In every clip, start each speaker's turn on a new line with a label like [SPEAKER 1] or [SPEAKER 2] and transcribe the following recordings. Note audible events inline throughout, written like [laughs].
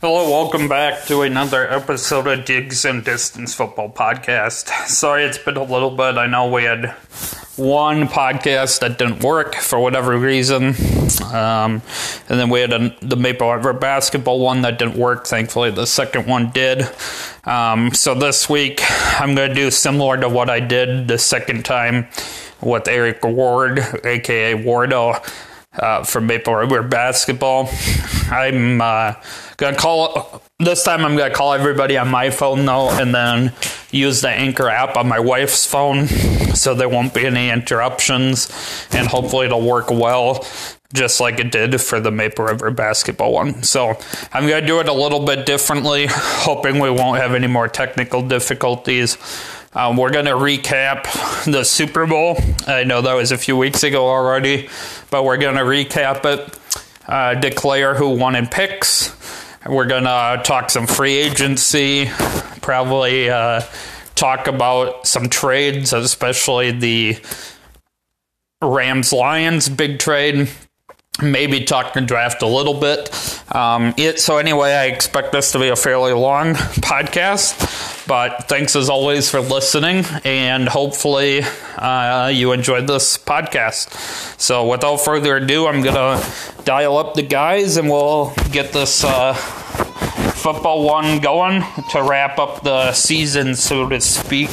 [SPEAKER 1] Hello, welcome back to another episode of Digs and Distance Football Podcast. Sorry it's been a little bit. I know we had one podcast that didn't work for whatever reason. Um, and then we had a, the Maple River basketball one that didn't work. Thankfully, the second one did. Um, so this week, I'm going to do similar to what I did the second time with Eric Ward, aka Wardo uh, from Maple River basketball. I'm uh, gonna call this time. I'm gonna call everybody on my phone though, and then use the Anchor app on my wife's phone, so there won't be any interruptions, and hopefully it'll work well. Just like it did for the Maple River basketball one. So I'm to do it a little bit differently, hoping we won't have any more technical difficulties. Um, we're going to recap the Super Bowl. I know that was a few weeks ago already, but we're going to recap it, uh, declare who won in picks. We're going to talk some free agency, probably uh, talk about some trades, especially the Rams Lions big trade. Maybe talk the draft a little bit. Um, it, so, anyway, I expect this to be a fairly long [laughs] podcast. But thanks as always for listening, and hopefully uh, you enjoyed this podcast. So, without further ado, I'm to dial up the guys and we'll get this uh, football one going to wrap up the season, so to speak.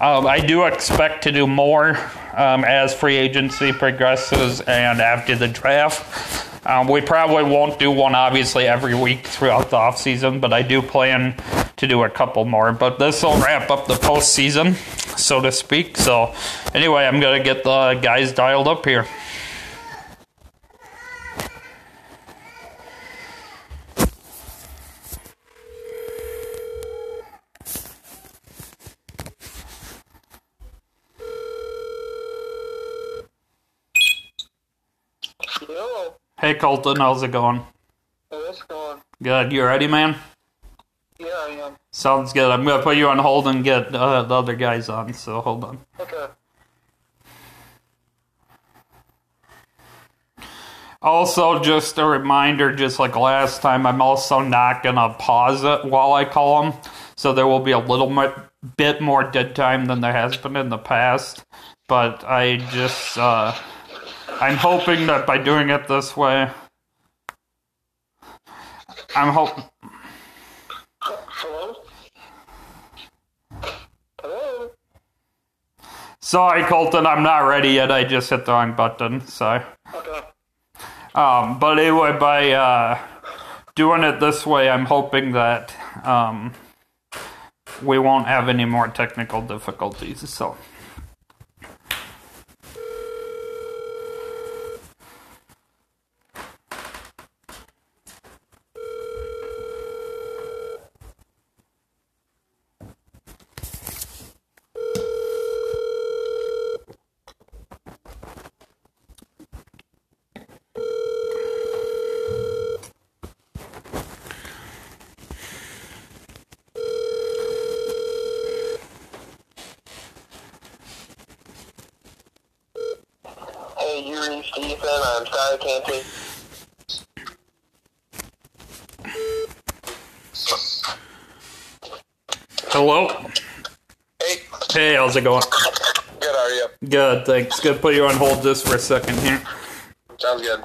[SPEAKER 1] Um, I do expect to do more um, as free agency progresses and after the draft. Um, we probably won't do one obviously every week throughout the off season, but I do plan to do a couple more. But this will wrap up the postseason, so to speak. So anyway, I'm gonna get the guys dialed up here.
[SPEAKER 2] Hello.
[SPEAKER 1] Hey Colten, how's it going?
[SPEAKER 2] Hey, what's going?
[SPEAKER 1] Good. You ready, man?
[SPEAKER 2] Yeah, I am.
[SPEAKER 1] Sounds good. I'm gonna put you on hold and get uh, the other guys on. So hold on.
[SPEAKER 2] Okay.
[SPEAKER 1] Also, just a reminder, just like last time, I'm also not gonna pause it while I call them, so there will be a little bit more dead time than there has been in the past. But I just, uh, I'm hoping that by doing it this way, I'm hope.
[SPEAKER 2] Hello? Hello?
[SPEAKER 1] Sorry, Colten, I'm not ready yet. I just hit the wrong button. so.
[SPEAKER 2] Okay.
[SPEAKER 1] Um, but anyway, by uh, doing it this way, I'm hoping that um, we won't have any more technical difficulties. So.
[SPEAKER 2] You. I'm sorry can't take.
[SPEAKER 1] Hello?
[SPEAKER 2] Hey,
[SPEAKER 1] Hey, how's it going?
[SPEAKER 2] good, how are you?
[SPEAKER 1] Good, thanks. Good. Put you on hold just for a second here.
[SPEAKER 2] Sounds good.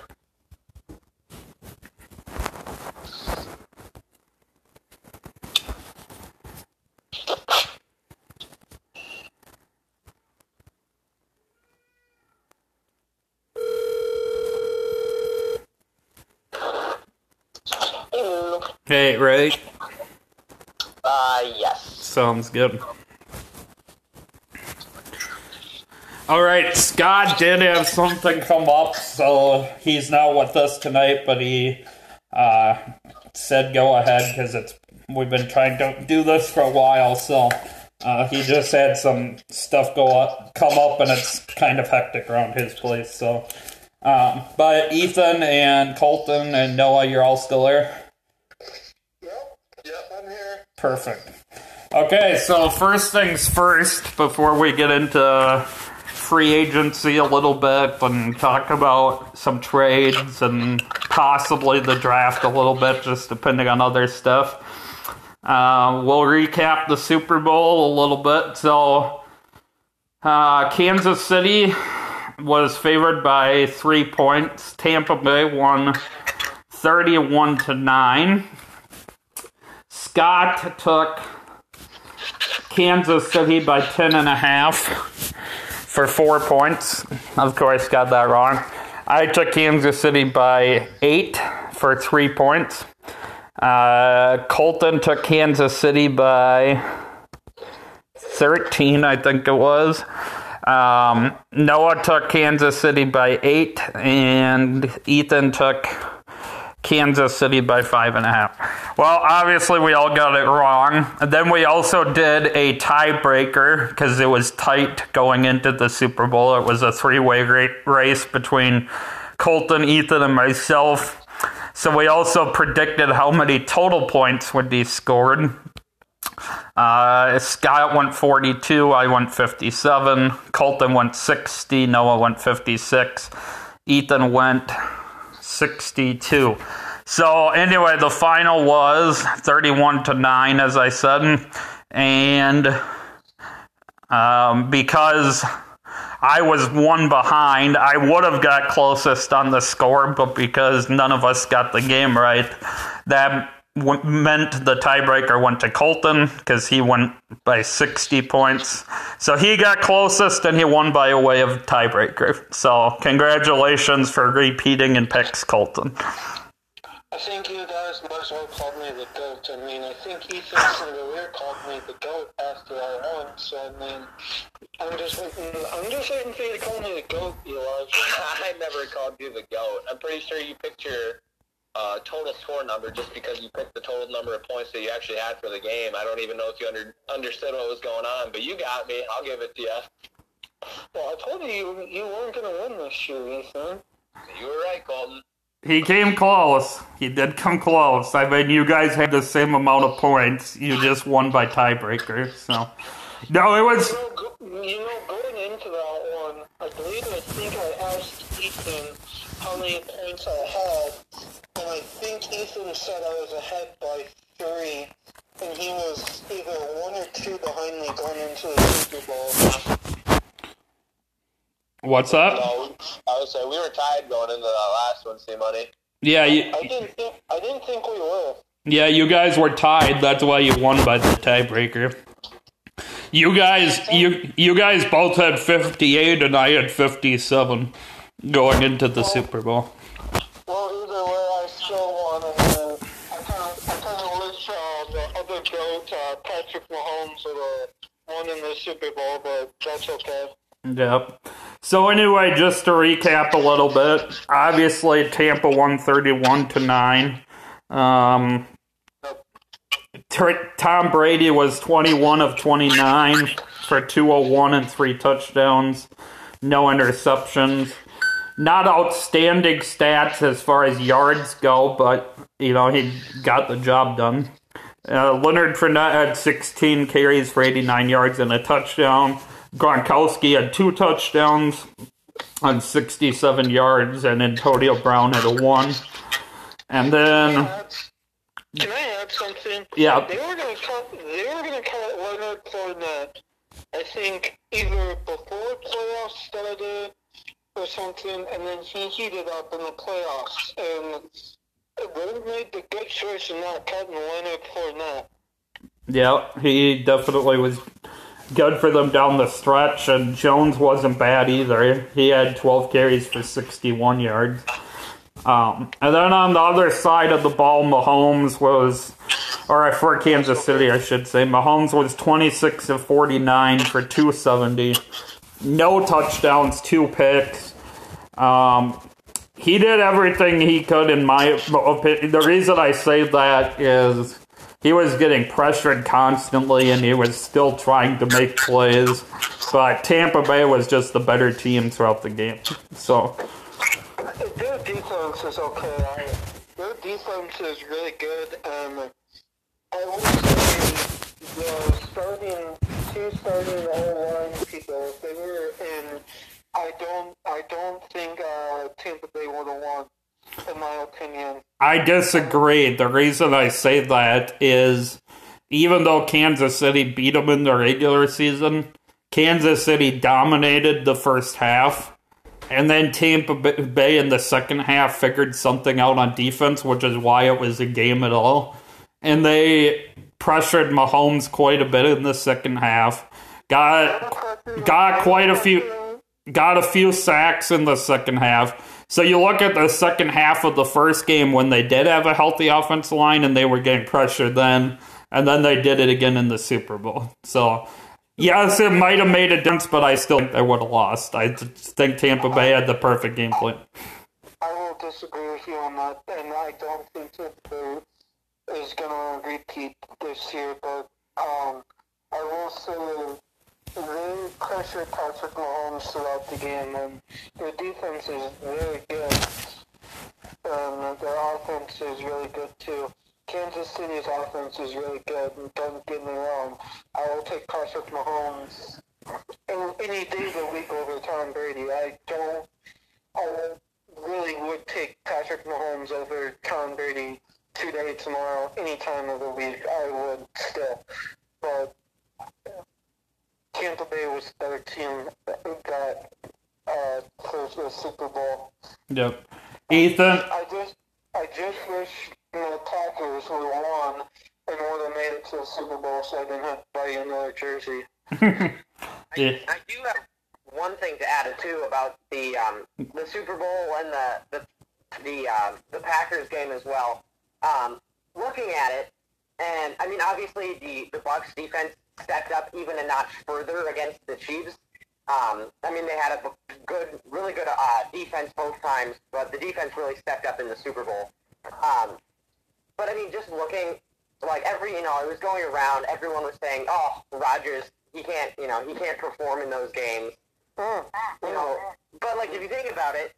[SPEAKER 2] Hello.
[SPEAKER 1] Hey, ready?
[SPEAKER 2] Uh, yes.
[SPEAKER 1] Sounds good. All right, Scott did have something come up, so he's not with us tonight. But he uh, said go ahead because it's we've been trying to do this for a while. So uh, he just had some stuff go up, come up, and it's kind of hectic around his place. So, um, but Ethan and Colten and Noah, you're all still there.
[SPEAKER 2] Yep, yep, I'm here.
[SPEAKER 1] Perfect. Okay, so first things first, before we get into free agency a little bit and talk about some trades and possibly the draft a little bit, just depending on other stuff. Uh, we'll recap the Super Bowl a little bit. So, uh, Kansas City was favored by three points. Tampa Bay won 31 to 9. Scott took Kansas City by 10 and a half for four points. Of course, got that wrong. I took Kansas City by eight for three points. Uh, Colten took Kansas City by 13, I think it was. Um, Noah took Kansas City by eight, and Ethan took Kansas City by five and a half. Well, obviously, we all got it wrong. And then we also did a tiebreaker because it was tight going into the Super Bowl. It was a three way race between Colten, Ethan, and myself. So we also predicted how many total points would be scored. Uh, Scott went 42, I went 57, Colten went 60, Noah went 56, Ethan went 62. So anyway, the final was 31 to 9 as I said and um, because I was one behind, I would have got closest on the score, but because none of us got the game right, that meant the tiebreaker went to Colten because he went by 60 points. So he got closest and he won by a way of tiebreaker. So congratulations for repeating in picks, Colten.
[SPEAKER 2] I think you guys might as well call me the GOAT. I mean, I think Ethan Singleweir called me the GOAT after I won, so I mean, I'm just waiting, I'm just waiting for you to call me the GOAT, Elijah. [laughs]
[SPEAKER 3] I never called you the GOAT. I'm pretty sure you picked your uh, total score number just because you picked the total number of points that you actually had for the game. I don't even know if you under, understood what was going on, but you got me. I'll give it to you.
[SPEAKER 2] Well, I told you you, you weren't going to win this year, Ethan.
[SPEAKER 3] You were right, Colten.
[SPEAKER 1] He came close. He did come close. I mean, you guys had the same amount of points. You just won by tiebreaker. So, no, it was.
[SPEAKER 2] You know, go, you know, going into that one, I believe I think I asked Ethan how many points I had, and I think Ethan said I was ahead by three, and he was either one or two behind me going into the Super Bowl.
[SPEAKER 1] What's up?
[SPEAKER 3] No, I would say we were tied going into that last one, see money.
[SPEAKER 1] Yeah, you,
[SPEAKER 2] I didn't think I didn't think we were.
[SPEAKER 1] yeah, you guys were tied. That's why you won by the tiebreaker. You guys, you you guys both had fifty-eight, and I had fifty-seven going into the oh. Super Bowl.
[SPEAKER 2] The other uh, Patrick Mahomes, would have won in the Super Bowl, but that's okay.
[SPEAKER 1] Yep. So anyway, just to recap a little bit, obviously Tampa won thirty-one to nine. Um, Tom Brady was twenty-one of twenty-nine for two hundred one and three touchdowns, no interceptions. Not outstanding stats as far as yards go, but you know he got the job done. Uh, Leonard Fournette had 16 carries for 89 yards and a touchdown. Gronkowski had two touchdowns on 67 yards, and Antonio Brown had a one. And then,
[SPEAKER 2] Can I add something?
[SPEAKER 1] yeah,
[SPEAKER 2] They were gonna cut. They were gonna cut Leonard Fournette. I think either before playoffs started or something, and then he heated up in the playoffs, and
[SPEAKER 1] yeah, he definitely was good for them down the stretch, and Jones wasn't bad either. He had 12 carries for 61 yards. Um, and then on the other side of the ball, Mahomes was, or for Kansas City, I should say, Mahomes was 26 of 49 for 270. No touchdowns, two picks. Um, he did everything he could, in my opinion. The reason I say that is he was getting pressured constantly and he was still trying to make plays. But Tampa Bay was just the better team throughout the game. So,
[SPEAKER 2] Their defense is okay. Their defense is really good, and I would say the starting two starting O line people. They were in, I don't, I don't think uh, Tampa Bay would have won, in my opinion.
[SPEAKER 1] I disagree. The reason I say that is even though Kansas City beat them in the regular season, Kansas City dominated the first half. And then Tampa Bay in the second half figured something out on defense, which is why it was a game at all. And they pressured Mahomes quite a bit in the second half. Got got quite a few got a few sacks in the second half. So you look at the second half of the first game when they did have a healthy offensive line and they were getting pressure then, and then they did it again in the Super Bowl. So yes, it might have made a difference, but I still think they would have lost. I think Tampa Bay had the perfect game plan.
[SPEAKER 2] I will disagree with you on that, and I don't think that Bay is going to repeat this year, but um, I will say they pressured Patrick Mahomes throughout the game, and their defense is very good, and their offense is really good too. Kansas City's offense is really good, and don't get me wrong, I will take Patrick Mahomes any day of the week over Tom Brady. I don't, I really would take Patrick Mahomes over Tom Brady today, tomorrow, any time of the week. I would still, but Tampa Bay was the better team that uh, closed the Super Bowl.
[SPEAKER 1] Yep. Ethan.
[SPEAKER 2] I just, I just wish the Packers would have won and would have made it to the Super Bowl, so I didn't have to buy another jersey. [laughs]
[SPEAKER 1] yeah.
[SPEAKER 4] I do have one thing to add too about the um, the Super Bowl and the the the, uh, the Packers game as well. Um, looking at it, and I mean, obviously the the Bucs defense stepped up even a notch further against the Chiefs. Um, I mean, they had a good, really good uh, defense both times, but the defense really stepped up in the Super Bowl. Um, but I mean, just looking, like every, you know, it was going around, everyone was saying, "Oh, Rodgers, he can't, you know, he can't perform in those games." You know, but like if you think about it,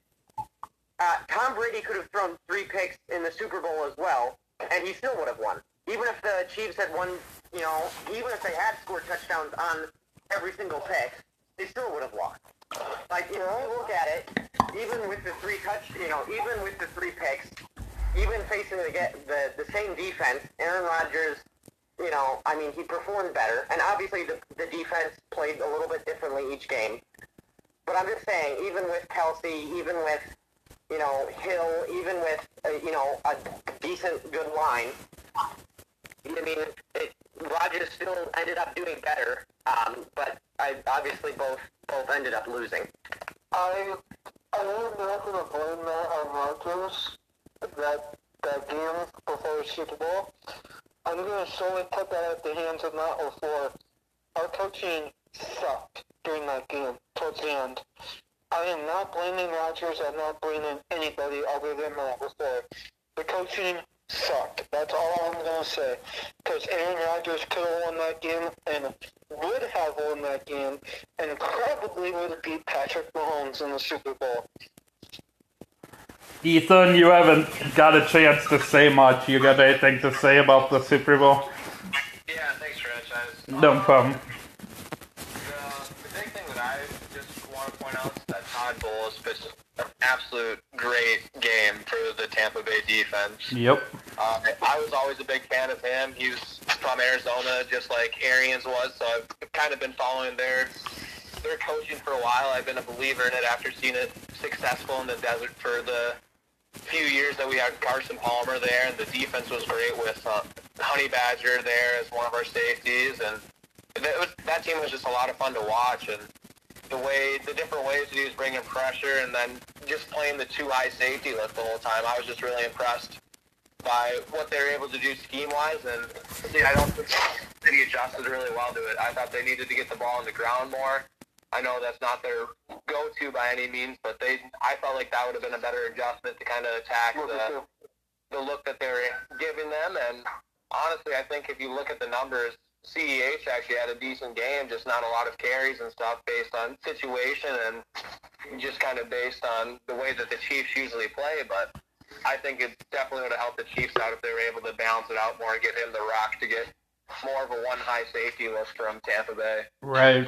[SPEAKER 4] uh, Tom Brady could have thrown three picks in the Super Bowl as well, and he still would have won. Even if the Chiefs had won, you know, even if they had scored touchdowns on every single pick, they still would have lost. Like if you look at it, even with the three touch, you know, even with the three picks, even facing the get the, the same defense, Aaron Rodgers, you know, I mean, he performed better, and obviously the the defense played a little bit differently each game. But I'm just saying, even with Kelce, even with you know Hill, even with uh, you know a decent good line, I mean, it, Rodgers still ended up doing better, um, but I obviously both both ended up losing.
[SPEAKER 2] I I am not to blame that on Rodgers, that, that game before the Super Bowl. I'm going to solely put that at the hands of Matt LaFleur. Our coaching sucked during that game, towards the end. I am not blaming Rodgers. I'm not blaming anybody other than Matt LaFleur. The coaching sucked. That's all I'm going to say. Because Aaron Rodgers could have won that game and would have won that game and probably would have beat Patrick Mahomes in the Super Bowl.
[SPEAKER 1] Ethan, you haven't got a chance to say much. You got anything to say about the Super Bowl?
[SPEAKER 3] Yeah, thanks, Rich. I was, um,
[SPEAKER 1] No problem.
[SPEAKER 3] The, uh, the big thing that I just want to point out is that Todd Bowles pitched an absolute great game for the Tampa Bay defense.
[SPEAKER 1] Yep.
[SPEAKER 3] Uh, I was always a big fan of him. He was from Arizona, just like Arians was, so I've kind of been following their their coaching for a while. I've been a believer in it after seeing it successful in the desert for the few years that we had Carson Palmer there, and the defense was great with uh, Honey Badger there as one of our safeties, and that, was, that team was just a lot of fun to watch. And the way, the different ways that he was bringing pressure, and then just playing the two high safety lift the whole time, I was just really impressed by what they were able to do scheme-wise, and see, I don't think City adjusted really well to it. I thought they needed to get the ball on the ground more. I know that's not their go-to by any means, but they, I felt like that would have been a better adjustment to kind of attack the, the look that they were giving them. And honestly, I think if you look at the numbers, CEH actually had a decent game, just not a lot of carries and stuff based on situation and just kind of based on the way that the Chiefs usually play. But I think it definitely would have helped the Chiefs out if they were able to balance it out more and get him the rock to get more of a one high safety list from Tampa Bay.
[SPEAKER 1] Right.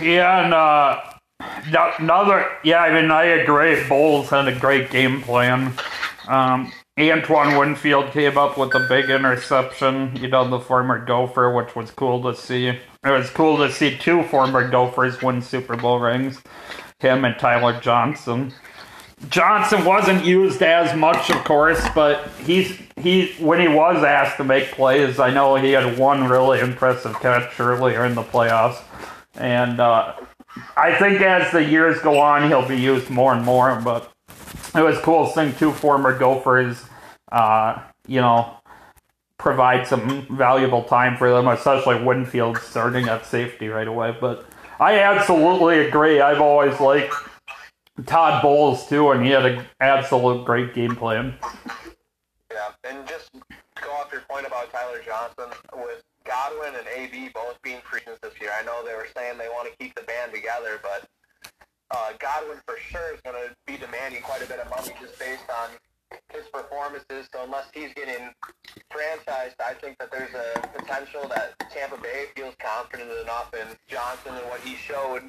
[SPEAKER 1] Yeah, and uh, another. Yeah, I mean, I agree. Bowles had a great game plan. Um, Antoine Winfield came up with a big interception. You know, the former Gopher, which was cool to see. It was cool to see two former Gophers win Super Bowl rings. Him and Tyler Johnson. Johnson wasn't used as much, of course, but he's he when he was asked to make plays, I know he had one really impressive catch earlier in the playoffs, and uh, I think as the years go on, he'll be used more and more. But it was cool seeing two former Gophers, uh, you know, provide some valuable time for them, especially Winfield starting at safety right away. But I absolutely agree. I've always liked Todd Bowles too, and he had an absolute great game plan.
[SPEAKER 3] Yeah, and just to go off your point about Tyler Johnson, with Godwin and AB both being free agents this year, I know they were saying they want to keep the band together, but uh, Godwin for sure is going to be demanding quite a bit of money just based on his performances. So unless he's getting franchised, I think that there's a potential that Tampa Bay feels confident enough in Johnson and what he showed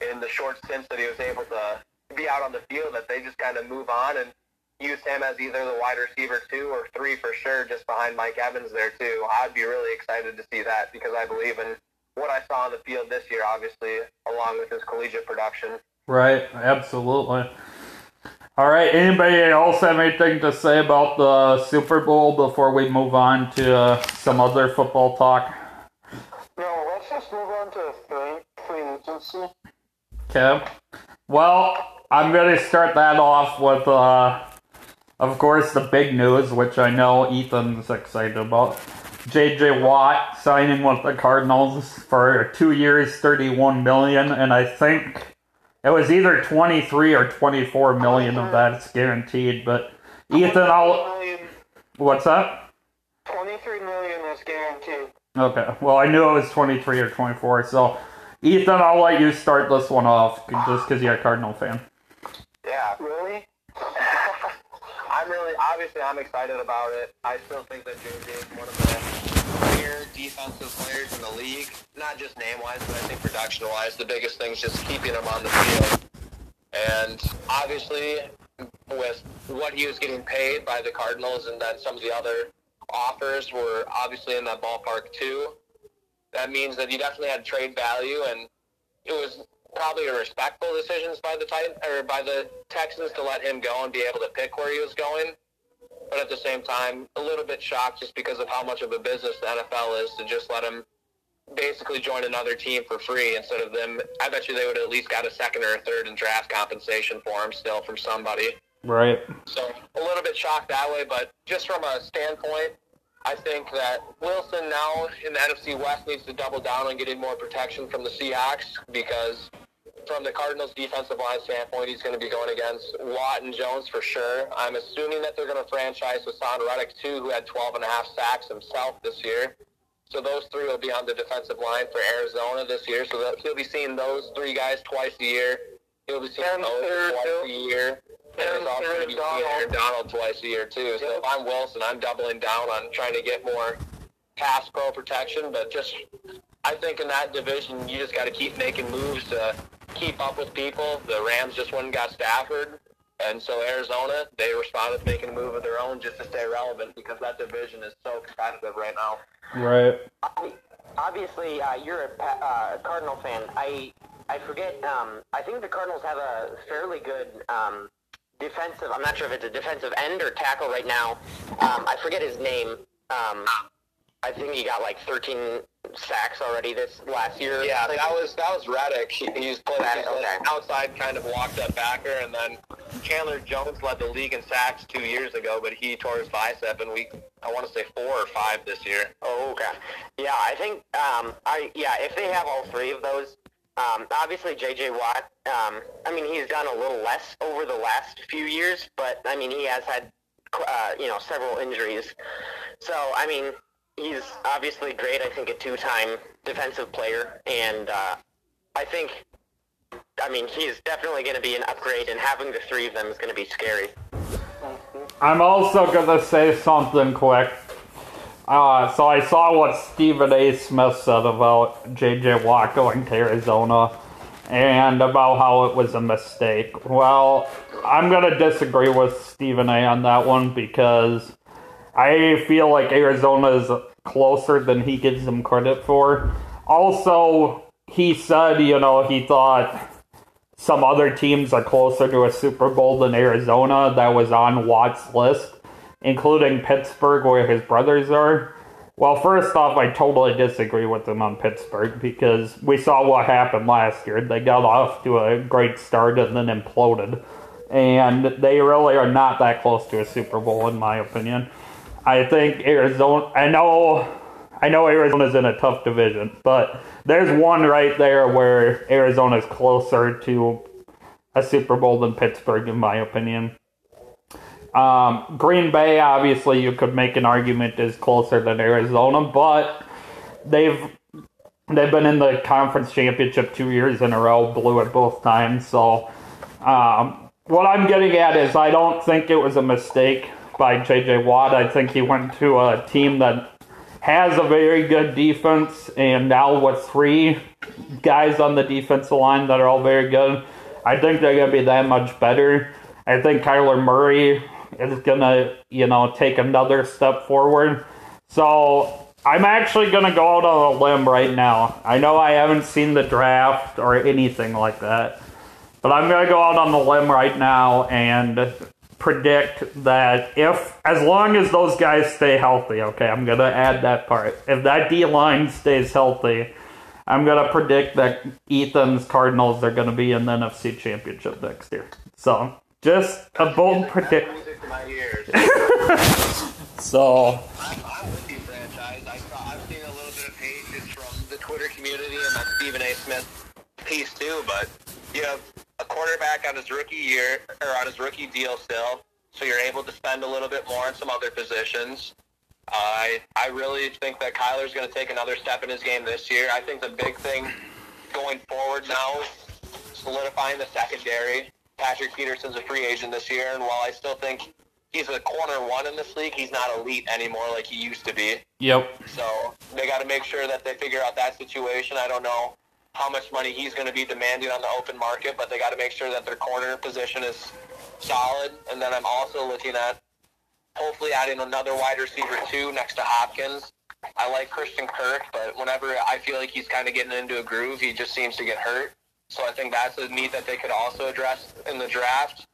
[SPEAKER 3] in the short stints that he was able to be out on the field that they just kind of move on and use him as either the wide receiver two or three for sure, just behind Mike Evans there too. I'd be really excited to see that because I believe in what I saw on the field this year, obviously, along with his collegiate production.
[SPEAKER 1] Right, absolutely. All right, anybody else have anything to say about the Super Bowl before we move on to uh, some other football talk?
[SPEAKER 2] No, let's just move on to free, agency.
[SPEAKER 1] Okay. Well, I'm going to start that off with, uh, of course, the big news, which I know Ethan's excited about. J.J. Watt signing with the Cardinals for two years, 31 million, and I think it was either 23 or 24 million of that's guaranteed. But Ethan, I'll.
[SPEAKER 2] Million,
[SPEAKER 1] What's up?
[SPEAKER 2] 23 million is guaranteed.
[SPEAKER 1] Okay. Well, I knew it was 23 or 24. So, Ethan, I'll let you start this one off just because you're a Cardinal fan.
[SPEAKER 3] Yeah,
[SPEAKER 2] Really? [laughs]
[SPEAKER 3] I'm really, obviously, I'm excited about it. I still think that JJ is one of the premier defensive players in the league. Not just name-wise, but I think production-wise. The biggest thing is just keeping him on the field. And obviously, with what he was getting paid by the Cardinals and then some of the other offers were obviously in that ballpark too. That means that he definitely had trade value, and it was probably a respectful decisions by the Titan or by the Texans to let him go and be able to pick where he was going. But at the same time, a little bit shocked just because of how much of a business the NFL is to just let him basically join another team for free instead of them. I bet you they would at least got a second or a third in draft compensation for him still from somebody.
[SPEAKER 1] Right.
[SPEAKER 3] So a little bit shocked that way, but just from a standpoint, I think that Wilson now in the NFC West needs to double down on getting more protection from the Seahawks because from the Cardinals defensive line standpoint, he's going to be going against Watt and Jones for sure. I'm assuming that they're going to franchise Haason Reddick too, who had 12 and a half sacks himself this year. So those three will be on the defensive line for Arizona this year. So that he'll be seeing those three guys twice a year. He'll be seeing
[SPEAKER 2] And
[SPEAKER 3] those
[SPEAKER 2] third,
[SPEAKER 3] twice
[SPEAKER 2] too.
[SPEAKER 3] a year. And he's also going to be seeing Aaron Donald twice a year too. So
[SPEAKER 2] Yep.
[SPEAKER 3] if I'm Wilson, I'm doubling down on trying to get more pass pro protection. But just, I think in that division, you just got to keep making moves to keep up with people. The Rams just went and got Stafford. And so Arizona, they responded making a move of their own just to stay relevant because that division is so competitive right now.
[SPEAKER 1] Right.
[SPEAKER 4] Obviously, uh, you're a uh, Cardinal fan. I I forget. Um, I think the Cardinals have a fairly good um, defensive. I'm not sure if it's a defensive end or tackle right now. Um, I forget his name. Um, I think he got like 13 sacks already this last year.
[SPEAKER 3] Yeah, that was that was Reddick. He, he's played
[SPEAKER 4] Reddick,
[SPEAKER 3] he's
[SPEAKER 4] okay.
[SPEAKER 3] outside kind of walked up backer, and then Chandler Jones led the league in sacks two years ago, but he tore his bicep in week I want to say four or five this year.
[SPEAKER 4] Oh, okay. Yeah, I think. Um, I yeah, if they have all three of those, um, obviously J.J. Watt. Um, I mean, he's done a little less over the last few years, but I mean, he has had uh, you know several injuries. So I mean, he's obviously great. I think a two-time defensive player, and uh, I think. I mean, he's definitely going to be an upgrade, and having the three of them is going to be scary.
[SPEAKER 1] I'm also gonna say something quick. Uh, so I saw what Stephen A. Smith said about J.J. Watt going to Arizona. and about how it was a mistake. Well, I'm going to disagree with Stephen A on that one because I feel like Arizona is closer than he gives them credit for. Also, he said, you know, he thought some other teams are closer to a Super Bowl than Arizona. That was on Watt's list, including Pittsburgh, where his brothers are. Well, first off, I totally disagree with him on Pittsburgh because we saw what happened last year. They got off to a great start and then imploded. And they really are not that close to a Super Bowl, in my opinion. I think Arizona. I know, I know Arizona's in a tough division, but there's one right there where Arizona's closer to a Super Bowl than Pittsburgh, in my opinion. Um, Green Bay, obviously, you could make an argument is closer than Arizona, but they've they've been in the conference championship two years in a row, blew it both times. So, um, what I'm getting at is, I don't think it was a mistake by JJ Watt. I think he went to a team that has a very good defense, and now with three guys on the defensive line that are all very good, I think they're going to be that much better. I think Kyler Murray is gonna, you know, take another step forward. So I'm actually gonna go out on a limb right now. I know I haven't seen the draft or anything like that, but I'm gonna go out on the limb right now and predict that if, as long as those guys stay healthy, okay, I'm gonna add that part. If that D line stays healthy, I'm gonna predict that Ethan's Cardinals are gonna be in the NFC Championship next year. So just a bold prediction.
[SPEAKER 3] Music my ears. [laughs]
[SPEAKER 1] So
[SPEAKER 3] I'm, I'm with you, franchise. I saw, I've seen a little bit of hate from the Twitter community and that Stephen A. Smith piece too. But you have a quarterback on his rookie year or on his rookie deal still, so you're able to spend a little bit more on some other positions. I I really think that Kyler's going to take another step in his game this year. I think the big thing going forward now is solidifying the secondary. Patrick Peterson's a free agent this year, and while I still think he's a corner one in this league, he's not elite anymore like he used to be.
[SPEAKER 1] yep.
[SPEAKER 3] So they got to make sure that they figure out that situation. I don't know how much money he's going to be demanding on the open market, but they got to make sure that their corner position is solid. And then I'm also looking at hopefully adding another wide receiver too next to Hopkins. I like Christian Kirk, but whenever I feel like he's kind of getting into a groove, he just seems to get hurt. So I think that's a need that they could also address in the draft.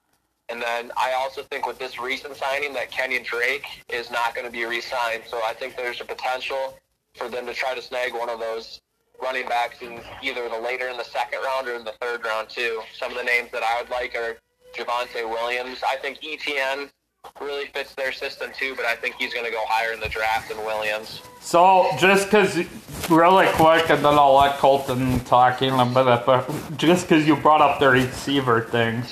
[SPEAKER 3] And then I also think with this recent signing that Kenyon Drake is not going to be re-signed. So I think there's a potential for them to try to snag one of those running backs in either the later in the second round or in the third round too. Some of the names that I would like are Javonte Williams. I think ETN really fits their system too, but I think he's going to go higher in the draft than Williams.
[SPEAKER 1] So just because, really quick, and then I'll let Colten talk in a minute. But just because you brought up the receiver thing,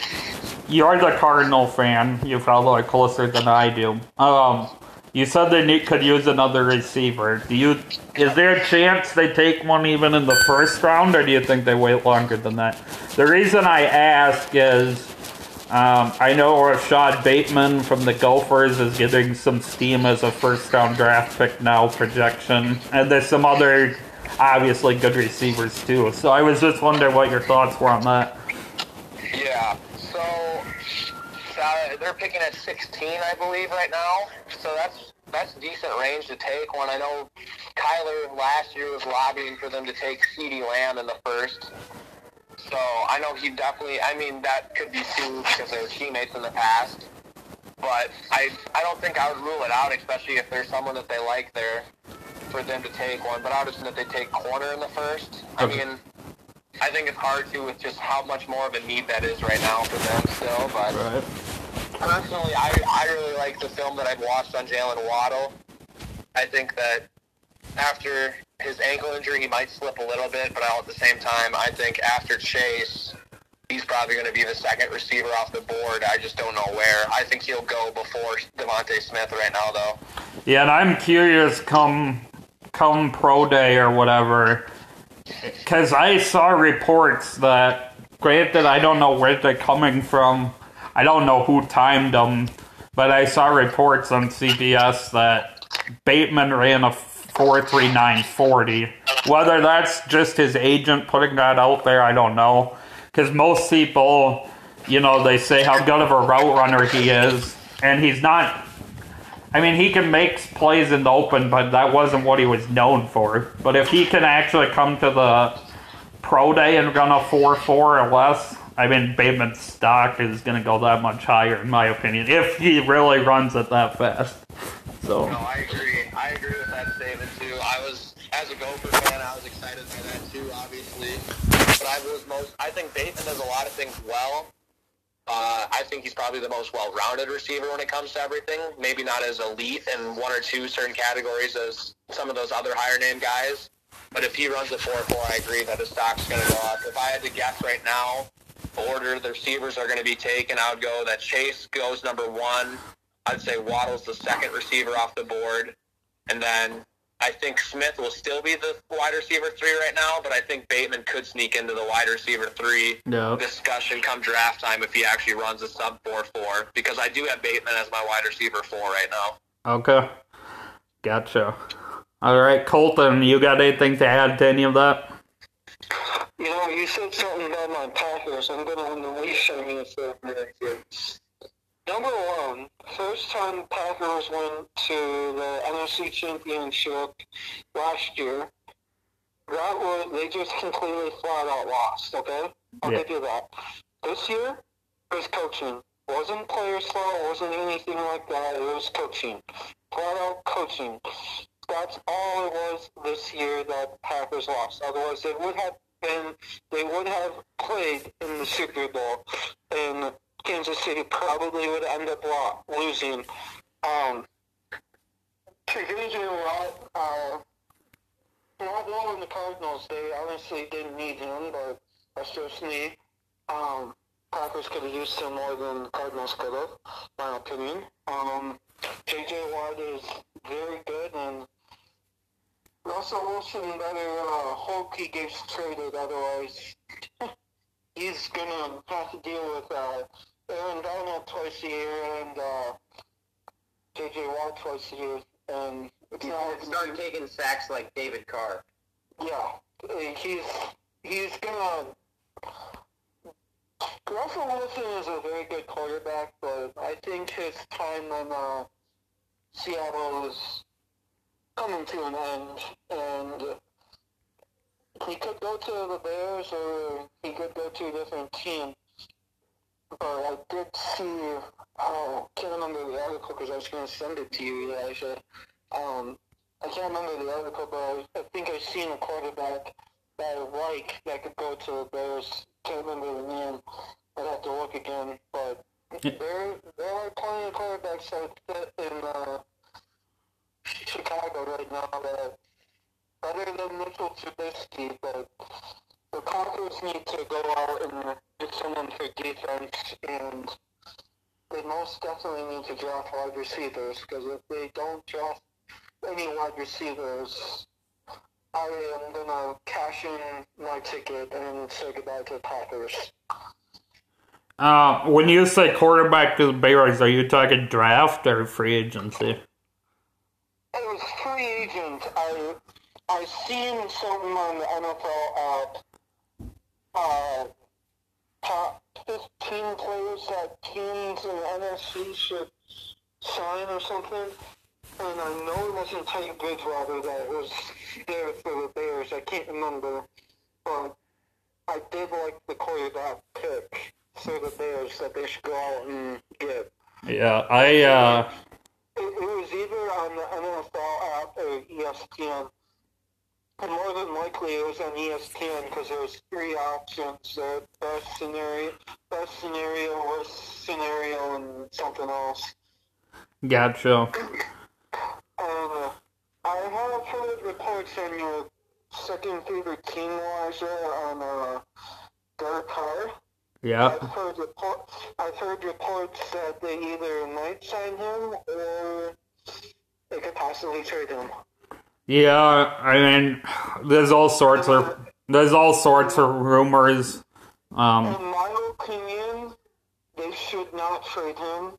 [SPEAKER 1] you're the Cardinal fan. You follow it closer than I do. Um, you said they could use another receiver. Do you? Is there a chance they take one even in the first round, or do you think they wait longer than that? The reason I ask is um, I know Rashod Bateman from the Gophers is getting some steam as a first round draft pick now projection, and there's some other obviously good receivers too. So I was just wondering what your thoughts were on that.
[SPEAKER 3] Yeah. So uh, they're picking at 16, I believe, right now. So that's that's decent range to take. When I know Kyler last year was lobbying for them to take CeeDee Lamb in the first. So I know he definitely. I mean, that could be too because they were teammates in the past. But I I don't think I would rule it out, especially if there's someone that they like there for them to take one. But I would assume that they take corner in the first. I
[SPEAKER 1] Okay.
[SPEAKER 3] mean. I think it's hard to with just how much more of a need that is right now for them still. But
[SPEAKER 1] Right.
[SPEAKER 3] personally, I, I really like the film that I've watched on Jalen Waddle. I think that after his ankle injury, he might slip a little bit, but all at the same time, I think after Chase, he's probably going to be the second receiver off the board. I just don't know where. I think he'll go before DeVonta Smith right now, though.
[SPEAKER 1] Yeah, and I'm curious come come pro day or whatever, because I saw reports that, granted, I don't know where they're coming from. I don't know who timed them, but I saw reports on CBS that Bateman ran a 4.3940, Whether that's just his agent putting that out there, I don't know. Because most people, you know, they say how good of a route runner he is, and he's not. I mean, he can make plays in the open, but that wasn't what he was known for. But if he can actually come to the pro day and run a 4 4 or less, I mean, Bateman's stock is going to go that much higher, in my opinion, if he really runs it that fast. So.
[SPEAKER 3] No, I agree. I agree with that statement too. I was, as a Gopher fan, I was excited by that too, obviously. But I was most. I think Bateman does a lot of things well. Uh, I think he's probably the most well-rounded receiver when it comes to everything. Maybe not as elite in one or two certain categories as some of those other higher-name guys. But if he runs a 4-4, I agree that his stock's going to go up. If I had to guess right now, the order the receivers are going to be taken, I would go that Chase goes number one. I'd say Waddle's the second receiver off the board. And then I think Smith will still be the wide receiver three right now, but I think Bateman could sneak into the wide receiver three
[SPEAKER 1] Yeah.
[SPEAKER 3] discussion come draft time if he actually runs a sub 4-4 because I do have Bateman as my wide receiver four right now.
[SPEAKER 1] Okay. Gotcha. All right, Colten, you got anything to add to any of that?
[SPEAKER 2] You know, you said something about my Packers. I'm going to unleash on you for a minute here. Number one, first time Packers went to the NFC Championship last year. That was, they just completely flat out lost, okay? I'll
[SPEAKER 1] Yeah.
[SPEAKER 2] give you that. This year, it was coaching. Wasn't players' fault, wasn't anything like that. It was coaching. Flat out coaching. That's all it was this year that Packers lost. Otherwise, they would have been, they would have played in the Super Bowl, and Kansas City probably would end up lo- losing. Um, to JJ Watt, uh, not knowing the Cardinals, they honestly didn't need him, but that's just me. Um, Packers could have used him more than the Cardinals could have, my opinion. Um, JJ Watt is very good, and Russell Wilson better uh, hope he gets traded, otherwise [laughs] he's gonna have to deal with uh, Aaron Donald twice a year and uh, JJ Watt twice a year, and it's not
[SPEAKER 4] gonna start taking sacks like David Carr.
[SPEAKER 2] yeah, uh, he's he's gonna. Russell Wilson is a very good quarterback, but I think his time in uh, Seattle is coming to an end, and he could go to the Bears or he could go to a different team. But I did see, oh, I can't remember the article because I was going to send it to you, Elijah. Um, I can't remember the article, but I, I think I've seen a quarterback that I like that could go to the Bears. Can't remember the name. I'd have to look again. But
[SPEAKER 1] Yeah.
[SPEAKER 2] there, there are plenty of quarterbacks that fit in uh, Chicago right now that better than Mitchell Trubisky, but the Packers need to go out and get someone for defense, and they most definitely need to draft wide receivers, because if they don't draft any wide receivers, I am going to cash in my ticket and say goodbye to the Packers.
[SPEAKER 1] Uh, when you say quarterback to the Bears, are you talking draft or free agency?
[SPEAKER 2] It was free agent. I I seen something on the NFL app. Uh, top fifteen players that teams in the NFC should sign or something. And I know it wasn't Teddy Bridgewater that was there for the Bears. I can't remember, but I did like the quarterback pick for the Bears that they should go out and get.
[SPEAKER 1] Yeah, I uh,
[SPEAKER 2] It, it was either on the NFL app or ESPN. And more than likely it was on ESPN because there was three options. The best scenario, best scenario, worst scenario, and something else.
[SPEAKER 1] gotcha.
[SPEAKER 2] Uh, I have heard reports on your second favorite team, Elijah, on uh, Derek Carr.
[SPEAKER 1] Yeah,
[SPEAKER 2] I've heard report, I've heard reports that they either might sign him or they could possibly trade him.
[SPEAKER 1] Yeah. I mean, there's all sorts of there's all sorts of rumors. Um,
[SPEAKER 2] In my opinion, they should not trade him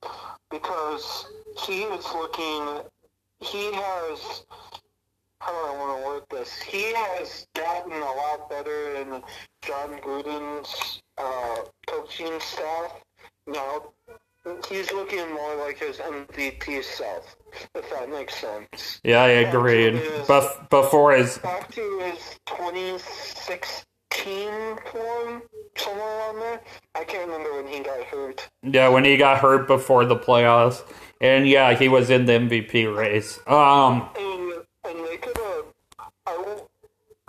[SPEAKER 2] because he is looking. He has how do I want to word this? He has gotten a lot better in Jon Gruden's uh, coaching staff. Now he's looking more like his MVP self, if that makes sense.
[SPEAKER 1] Yeah, I agreed. Bef- before his
[SPEAKER 2] Back to his 2016 form, somewhere around there. I can't remember when he got hurt.
[SPEAKER 1] yeah, when he got hurt before the playoffs, and yeah, he was in the MVP race. Um,
[SPEAKER 2] And and they could have. I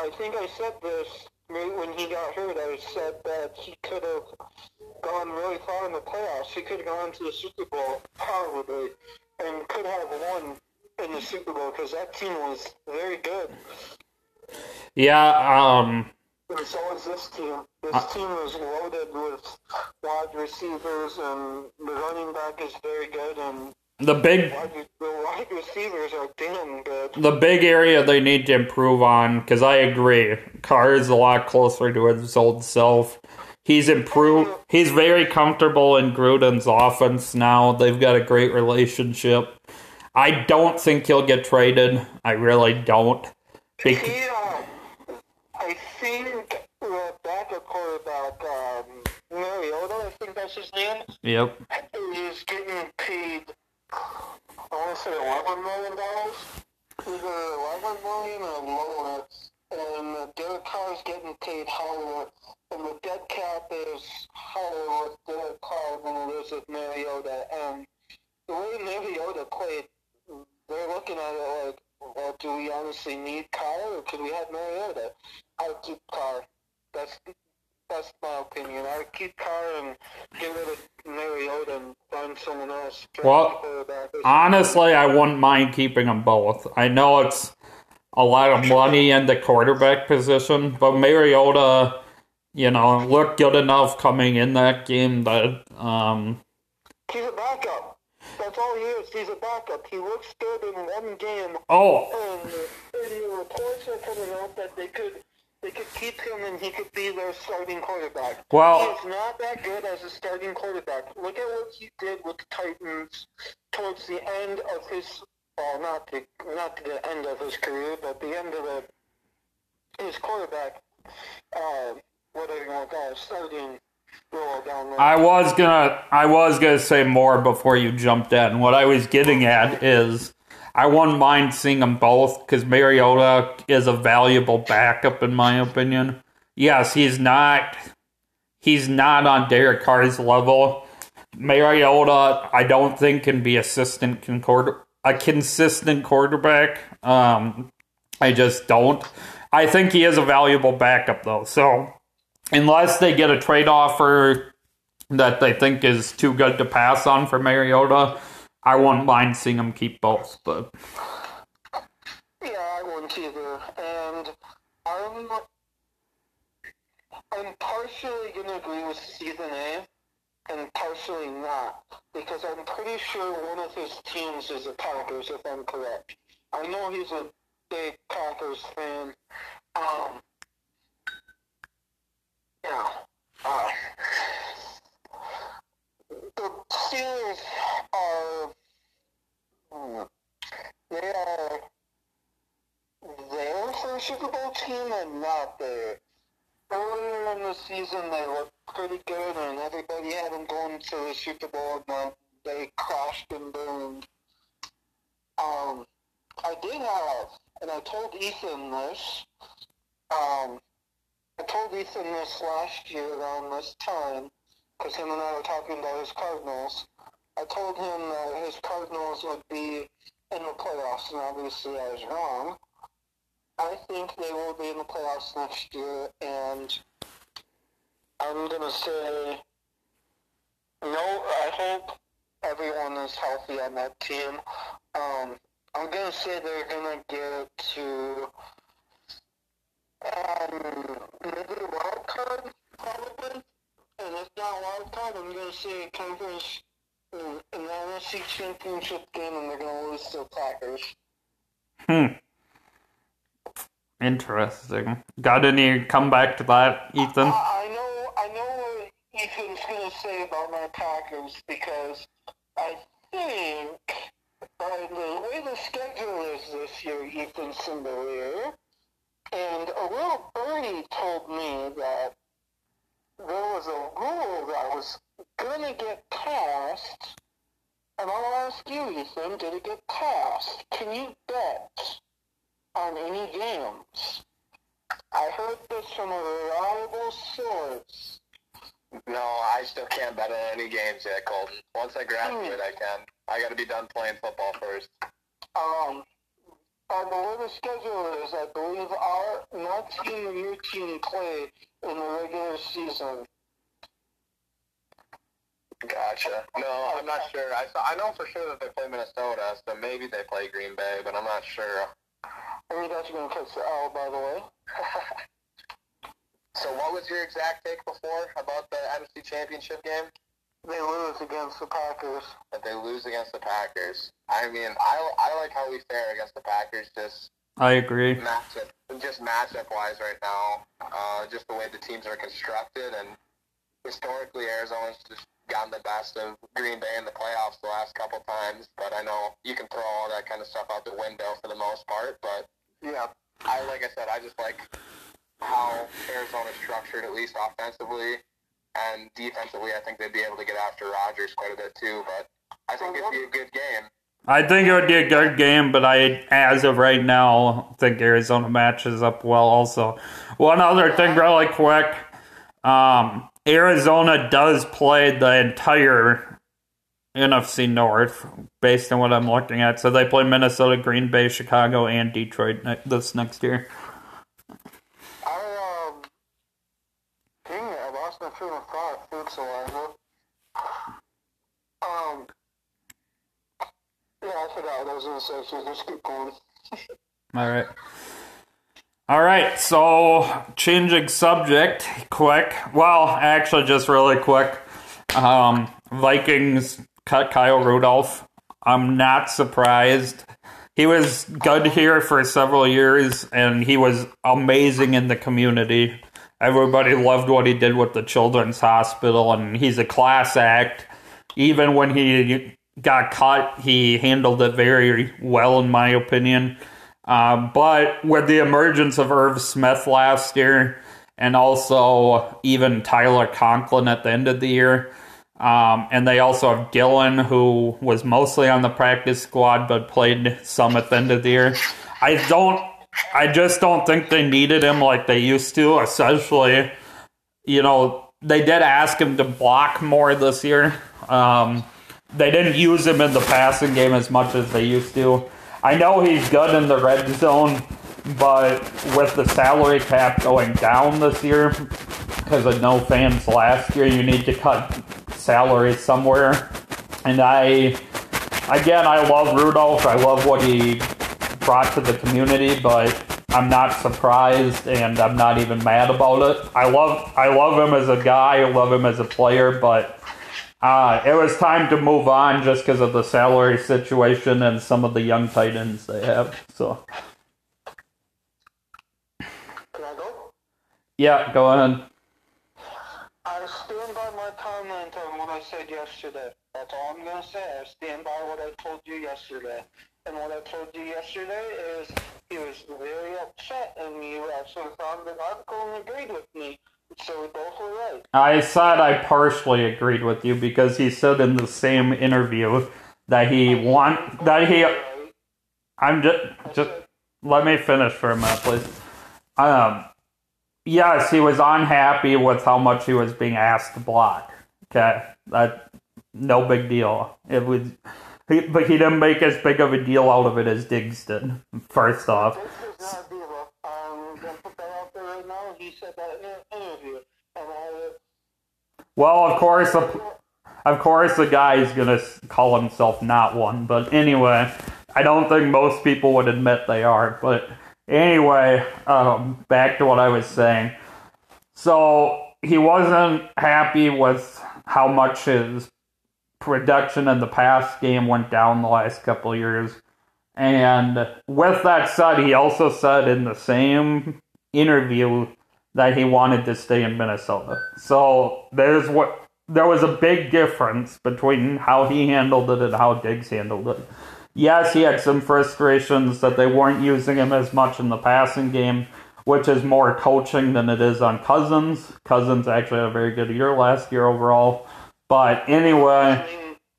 [SPEAKER 2] I think I said this right when he got hurt. I said that he could have gone really far in the playoffs. He could have gone to the Super Bowl probably, and could have won in the Super Bowl because that team was very good.
[SPEAKER 1] yeah, um,
[SPEAKER 2] And so is this team. This team is loaded with wide receivers, and the running back is very good, and
[SPEAKER 1] the big
[SPEAKER 2] wide, the wide receivers are damn good.
[SPEAKER 1] the big area they need to improve on because I agree, Carr is a lot closer to his old self. He's improved. He's very comfortable in Gruden's offense now. They've got a great relationship. I don't think he'll get traded. I really don't. Bec-
[SPEAKER 2] He, uh, I think the backup quarterback, um, Mariota, I think that's his name,
[SPEAKER 1] yep.
[SPEAKER 2] He's getting paid, I want to say $11 million. Either 11 million or lower. And Derek Carr is getting paid higher. And the dead cap is with Derek Carr than it is with Mariota. And the way Mariota played, they're looking at it like, well, do we honestly need Carr or could we have Mariota? I keep Carr. That's that's my opinion. I keep Carr and get rid of Mariota and find someone else.
[SPEAKER 1] Well,
[SPEAKER 2] a quarterback or
[SPEAKER 1] Honestly, I wouldn't mind keeping them both. I know it's a lot of money in the quarterback position, but Mariota, you know, looked good enough coming in that game that, um,
[SPEAKER 2] He's a backup. That's all he is. He's a backup. He looks good in one game,
[SPEAKER 1] oh,
[SPEAKER 2] and, and the reports are coming out that they could they could keep him and he could be their starting quarterback.
[SPEAKER 1] Well-
[SPEAKER 2] he is not that good as a starting quarterback. Look at what he did with the Titans towards the end of his well, not the not the end of his career, but the end of the his quarterback. Uh, whatever you want to call it, starting role down there.
[SPEAKER 1] I was gonna, I was gonna say more before you jumped in. What I was getting at is, I wouldn't mind seeing them both because Mariota is a valuable backup in my opinion. Yes, he's not, he's not on Derek Carr's level. Mariota, I don't think can be assistant quarter, a consistent quarterback. Um, I just don't. I think he is a valuable backup though. So unless they get a trade offer that they think is too good to pass on for Mariota, I wouldn't mind seeing them keep both. But
[SPEAKER 2] Yeah, I wouldn't either. And I'm I'm partially gonna agree with season A. and partially not. Because I'm pretty sure one of his teams is the Packers, if I'm correct. I know he's a big Packers fan. Um yeah. Uh, the Steelers are hmm, they are there for Super Bowl team and not there. Earlier in the season, they looked pretty good, and everybody had them going to the Super Bowl, but they crashed and burned. Um, I did have, and I told Ethan this. Um, I told Ethan this last year around this time, because him and I were talking about his Cardinals. I told him that his Cardinals would be in the playoffs, and obviously I was wrong. I think they will be in the playoffs next year, and I'm gonna say no. I hope everyone is healthy on that team. Um, I'm gonna say they're gonna get to um, maybe wild card, probably. And if not wild card, I'm gonna say conference in the NFC Championship game, and they're gonna lose to the Packers.
[SPEAKER 1] hmm, interesting. Got any come back to that, Ethan?
[SPEAKER 2] I I know, I know what Ethan's gonna say about my Packers because I think by the way the schedule is this year, Ethan Cimbalier, and a little birdie told me that there was a rule that was gonna get passed, and I'll ask you, Ethan, did it get passed? Can you bet on any games? I heard this from a reliable source.
[SPEAKER 3] No, I still can't bet on any games yet, Colten. Once I graduate, I can. I got to be done playing football first.
[SPEAKER 2] Um, and the way the schedule is, I believe our my team and your team play in the regular season.
[SPEAKER 3] Gotcha. No, I'm not sure. I saw, I know for sure that they play Minnesota, so maybe they play Green Bay, but I'm not sure.
[SPEAKER 2] I think that's going to catch the L, by the way. [laughs]
[SPEAKER 3] So what was your exact take before about the NFC Championship game?
[SPEAKER 2] They lose against the Packers.
[SPEAKER 3] That they lose against the Packers. I mean, I, I like how we fare against the Packers just
[SPEAKER 1] I agree.
[SPEAKER 3] matchup, just matchup wise right now. Uh, just the way the teams are constructed, and historically Arizona's just gotten the best of Green Bay in the playoffs the last couple times. But I know you can throw all that kind of stuff out the window for the most part. But
[SPEAKER 2] Yeah.
[SPEAKER 3] I like I said, I just like how Arizona's structured, at least offensively and defensively. I think they'd be able to get after Rodgers quite a bit too. But I think it'd be a good game.
[SPEAKER 1] I think it would be a good game, but I, as of right now, think Arizona matches up well. Also, one other thing, really quick: um, Arizona does play the entire NFC North, based on what I'm looking at. So they play Minnesota, Green Bay, Chicago, and Detroit ne- this next year.
[SPEAKER 2] I, um, dang it, I lost my train of thought. Thanks, Eliza. Um, yeah, I forgot what I was going to say, so just keep going.
[SPEAKER 1] All right. All right, so changing subject quick. Well, actually, just really quick. Um, Vikings cut Kyle Rudolph. I'm not surprised. He was good here for several years, and he was amazing in the community. Everybody loved what he did with the Children's Hospital, and he's a class act. Even when he got cut, he handled it very well, in my opinion. Uh, but with the emergence of Irv Smith last year, and also even Tyler Conklin at the end of the year, um, and they also have Dillon, who was mostly on the practice squad but played some at the end of the year. I don't, I just don't think they needed him like they used to. Essentially, you know, they did ask him to block more this year. Um, they didn't use him in the passing game as much as they used to. I know he's good in the red zone, but with the salary cap going down this year because of no fans last year, you need to cut salaries somewhere. And I, again, I love Rudolph. I love what he brought to the community, but I'm not surprised and I'm not even mad about it. I love, I love him as a guy. I love him as a player, but uh, it was time to move on just because of the salary situation and some of the young tight ends they have. So,
[SPEAKER 2] Can I go?
[SPEAKER 1] yeah, go ahead.
[SPEAKER 2] I stand by my comment on what I said yesterday. That's all I'm going to say. I stand by what I told you yesterday. And what I told you yesterday is he was very upset, and you actually found the article and agreed with me. So we both were right.
[SPEAKER 1] I said I partially agreed with you because he said in the same interview that he want that he. I'm just just let me finish for a minute, please. Um, yes, he was unhappy with how much he was being asked to block. Okay, that no big deal. It was, he, but he didn't make as big of a deal out of it as Diggs did. First off,
[SPEAKER 2] is not a. I'm going to put that out there right now. He said that in an interview. And I,
[SPEAKER 1] well, of course, of course, the guy is gonna call himself not one. But anyway, I don't think most people would admit they are. But anyway, um, back to what I was saying. So he wasn't happy with how much his production in the past game went down the last couple years. And with that said, he also said in the same interview that he wanted to stay in Minnesota. So there's what there was a big difference between how he handled it and how Diggs handled it. yes, he had some frustrations that they weren't using him as much in the passing game, which is more coaching than it is on Cousins. Cousins actually had a very good year last year overall. But anyway,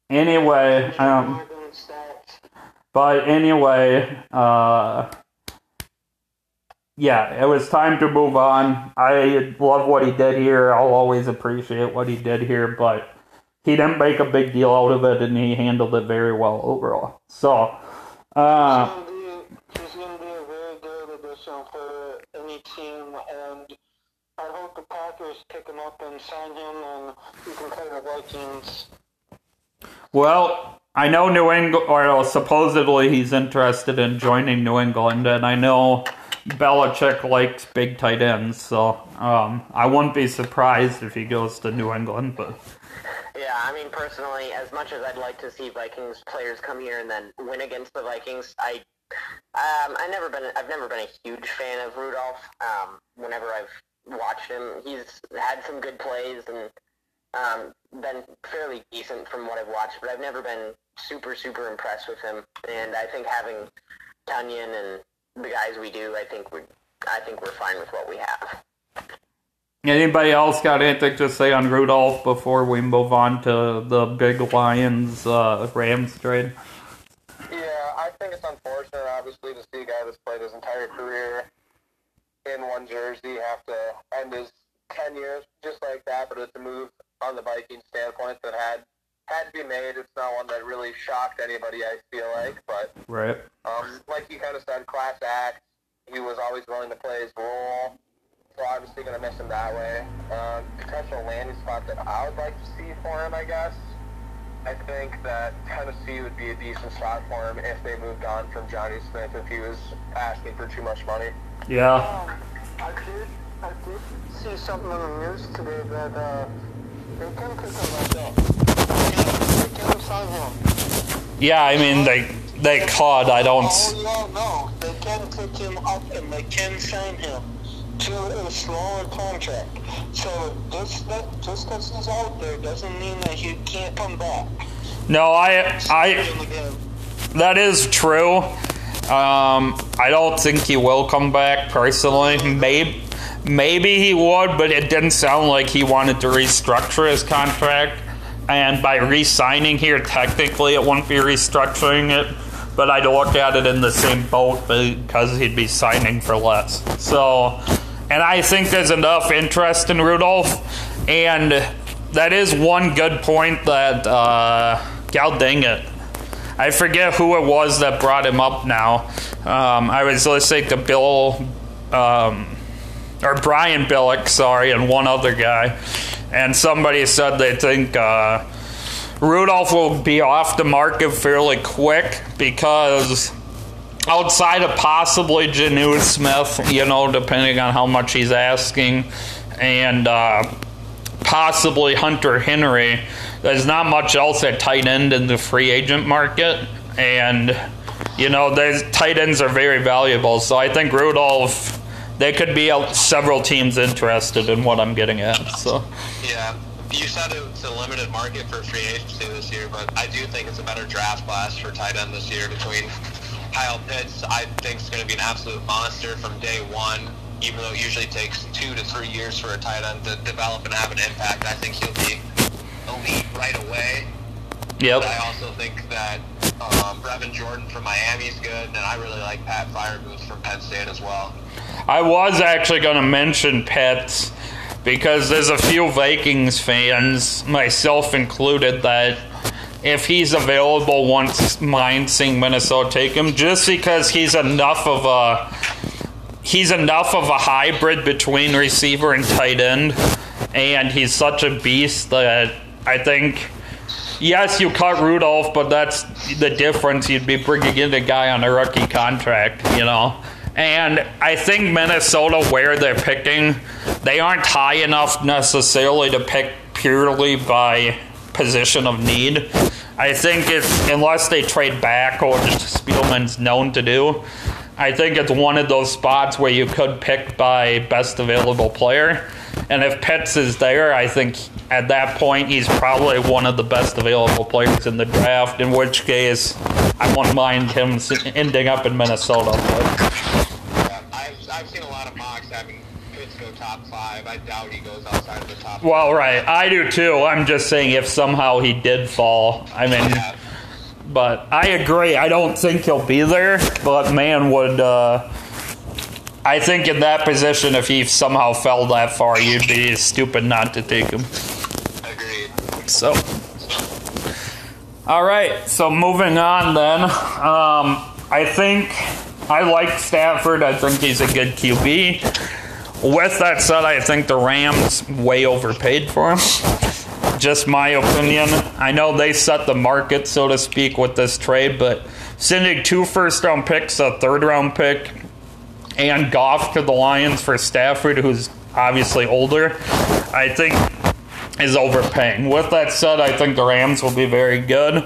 [SPEAKER 1] anyway, um, but anyway, uh, yeah, it was time to move on. I love what he did here. I'll always appreciate what he did here, but he didn't make a big deal out of it, and he handled it very well overall. So, uh,
[SPEAKER 2] he's going to be a very good addition for any team, and I hope the Packers pick him up and sign him, and he can play the Vikings.
[SPEAKER 1] well, I know New England, or supposedly he's interested in joining New England, and I know Belichick likes big tight ends, so um, I wouldn't be surprised if he goes to New England, but.
[SPEAKER 4] Yeah, I mean, personally, as much as I'd like to see Vikings players come here and then win against the Vikings, I, um, I never been, I've never been a huge fan of Rudolph. Um, whenever I've watched him, he's had some good plays and um, been fairly decent from what I've watched, but I've never been super, super impressed with him. And I think having Tonyan and the guys we do, I think we, I think we're fine with what we have.
[SPEAKER 1] Anybody else got anything to say on Rudolph before we move on to the big Lions uh, Rams trade?
[SPEAKER 3] Yeah, I think it's unfortunate, obviously, to see a guy that's played his entire career in one jersey have to end his 10 years just like that, but it's a move on the Vikings standpoint that had had to be made. It's not one that really shocked anybody, I feel like, but
[SPEAKER 1] Right.
[SPEAKER 3] um, like you kind of said, class act. He was always willing to play his role. So obviously going to miss him that way. Um, potential landing spot that I would like to see for him, I guess. I think that Tennessee would be a decent spot for him if they moved on from Jonnu Smith if he was asking for too much money.
[SPEAKER 1] Yeah.
[SPEAKER 2] Um, I did, I did see something on the news today that uh, they can pick him back up. They can, sign him.
[SPEAKER 1] Yeah, I mean, they they could. I don't.
[SPEAKER 2] Oh, yeah, no. They can pick him up and they can sign him to a smaller contract. So just that just because he's out there doesn't mean that he can't come back.
[SPEAKER 1] No, I I that is true. Um, I don't think he will come back personally. Maybe maybe he would, but it didn't sound like he wanted to restructure his contract. And by re-signing here, technically it wouldn't be restructuring it, but I'd look at it in the same boat because he'd be signing for less. So, and I think there's enough interest in Rudolph, and that is one good point that, uh, God dang it. I forget who it was that brought him up now. Um, I was listening to Bill, um, or Brian Billick, sorry, and one other guy. And somebody said they think uh, Rudolph will be off the market fairly quick because outside of possibly Jonnu Smith, you know, depending on how much he's asking, and uh, possibly Hunter Henry, there's not much else at tight end in the free agent market. And, you know, those tight ends are very valuable. So I think Rudolph, there could be several teams interested in what I'm getting at. So,
[SPEAKER 3] Yeah, you said it's a limited market for free agency this year, but I do think it's a better draft class for tight end this year between Kyle Pitts. I think is going to be an absolute monster from day one. Even though it usually takes two to three years for a tight end to develop and have an impact, I think he'll be elite right away.
[SPEAKER 1] yep.
[SPEAKER 3] But I also think that um, Brevin Jordan from Miami is good, and I really like Pat Freiermuth from Penn State as well.
[SPEAKER 1] I was actually going to mention Pitts because there's a few Vikings fans, myself included, that if he's available, won't mind seeing Minnesota take him just because he's enough of a he's enough of a hybrid between receiver and tight end, and he's such a beast that I think. Yes, you cut Rudolph, but that's the difference. You'd be bringing in a guy on a rookie contract, you know. And I think Minnesota, where they're picking, they aren't high enough necessarily to pick purely by position of need. I think if unless they trade back, or just Spielman's known to do, I think it's one of those spots where you could pick by best available player. And if Pitts is there, I think at that point he's probably one of the best available players in the draft. In which case, I wouldn't mind him ending up in Minnesota. But
[SPEAKER 3] Yeah, I've, I've seen a lot of mocks having Pitts go top five. I doubt he goes outside of the top
[SPEAKER 1] well, right, I do too. I'm just saying if somehow he did fall, I mean,
[SPEAKER 3] Yeah.
[SPEAKER 1] but I agree. I don't think he'll be there. But man, would uh, I think in that position, if he somehow fell that far, you'd be stupid not to take him.
[SPEAKER 3] Agreed.
[SPEAKER 1] So, all right. So moving on then. Um, I think I like Stafford. I think he's a good QB. With that said, I think the Rams way overpaid for him. Just my opinion. I know they set the market, so to speak, with this trade, but sending two first round picks, a third round pick, and Goff to the Lions for Stafford, who's obviously older, I think is overpaying. With that said, I think the Rams will be very good.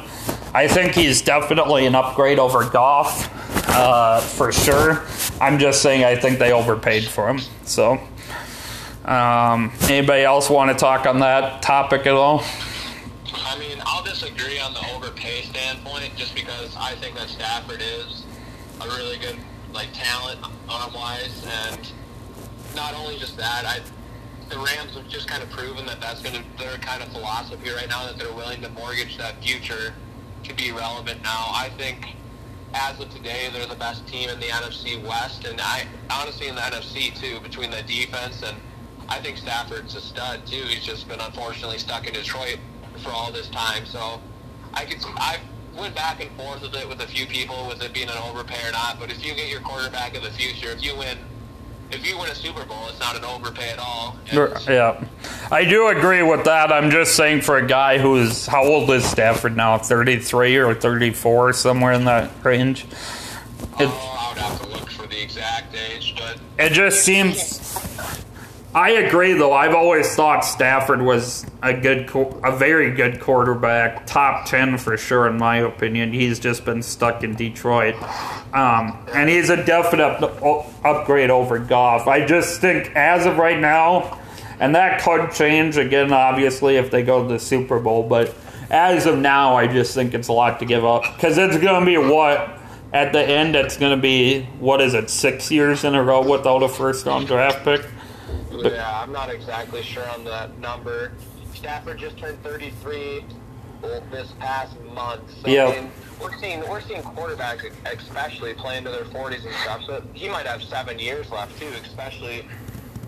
[SPEAKER 1] I think he's definitely an upgrade over Goff, uh, for sure. I'm just saying I think they overpaid for him. So, um, anybody else want to talk on that topic at all?
[SPEAKER 3] I mean, I'll disagree on the overpay standpoint just because I think that Stafford is a really good like talent arm wise, and not only just that, I the Rams have just kind of proven that that's going to their kind of philosophy right now that they're willing to mortgage that future to be relevant now. I think as of today, they're the best team in the NFC West, and I honestly in the NFC too between the defense and I think Stafford's a stud too. He's just been unfortunately stuck in Detroit for all this time. So I could I went back and forth with it with a few people with it being an overpay or not. But if you get your quarterback of the future, if you win, if you win a Super Bowl, it's not an overpay at all. And
[SPEAKER 1] Yeah, I do agree with that. I'm just saying for a guy who's how old is Stafford now? 33 or 34, somewhere in that range. It,
[SPEAKER 3] oh, I would have to look for the exact age, but
[SPEAKER 1] it just seems. I agree, though. I've always thought Stafford was a good, a very good quarterback, top ten for sure, in my opinion. He's just been stuck in Detroit, um, and he's a definite u- upgrade over Goff. I just think, as of right now, and that could change again, obviously, if they go to the Super Bowl. But as of now, I just think it's a lot to give up because it's going to be what at the end. It's going to be what is it, six years in a row without a first round draft pick.
[SPEAKER 3] Yeah, I'm not exactly sure on that number. Stafford just turned 33 this past month. So
[SPEAKER 1] Yeah.
[SPEAKER 3] I mean, we're seeing we're seeing quarterbacks especially play into their 40s and stuff. So he might have seven years left too, especially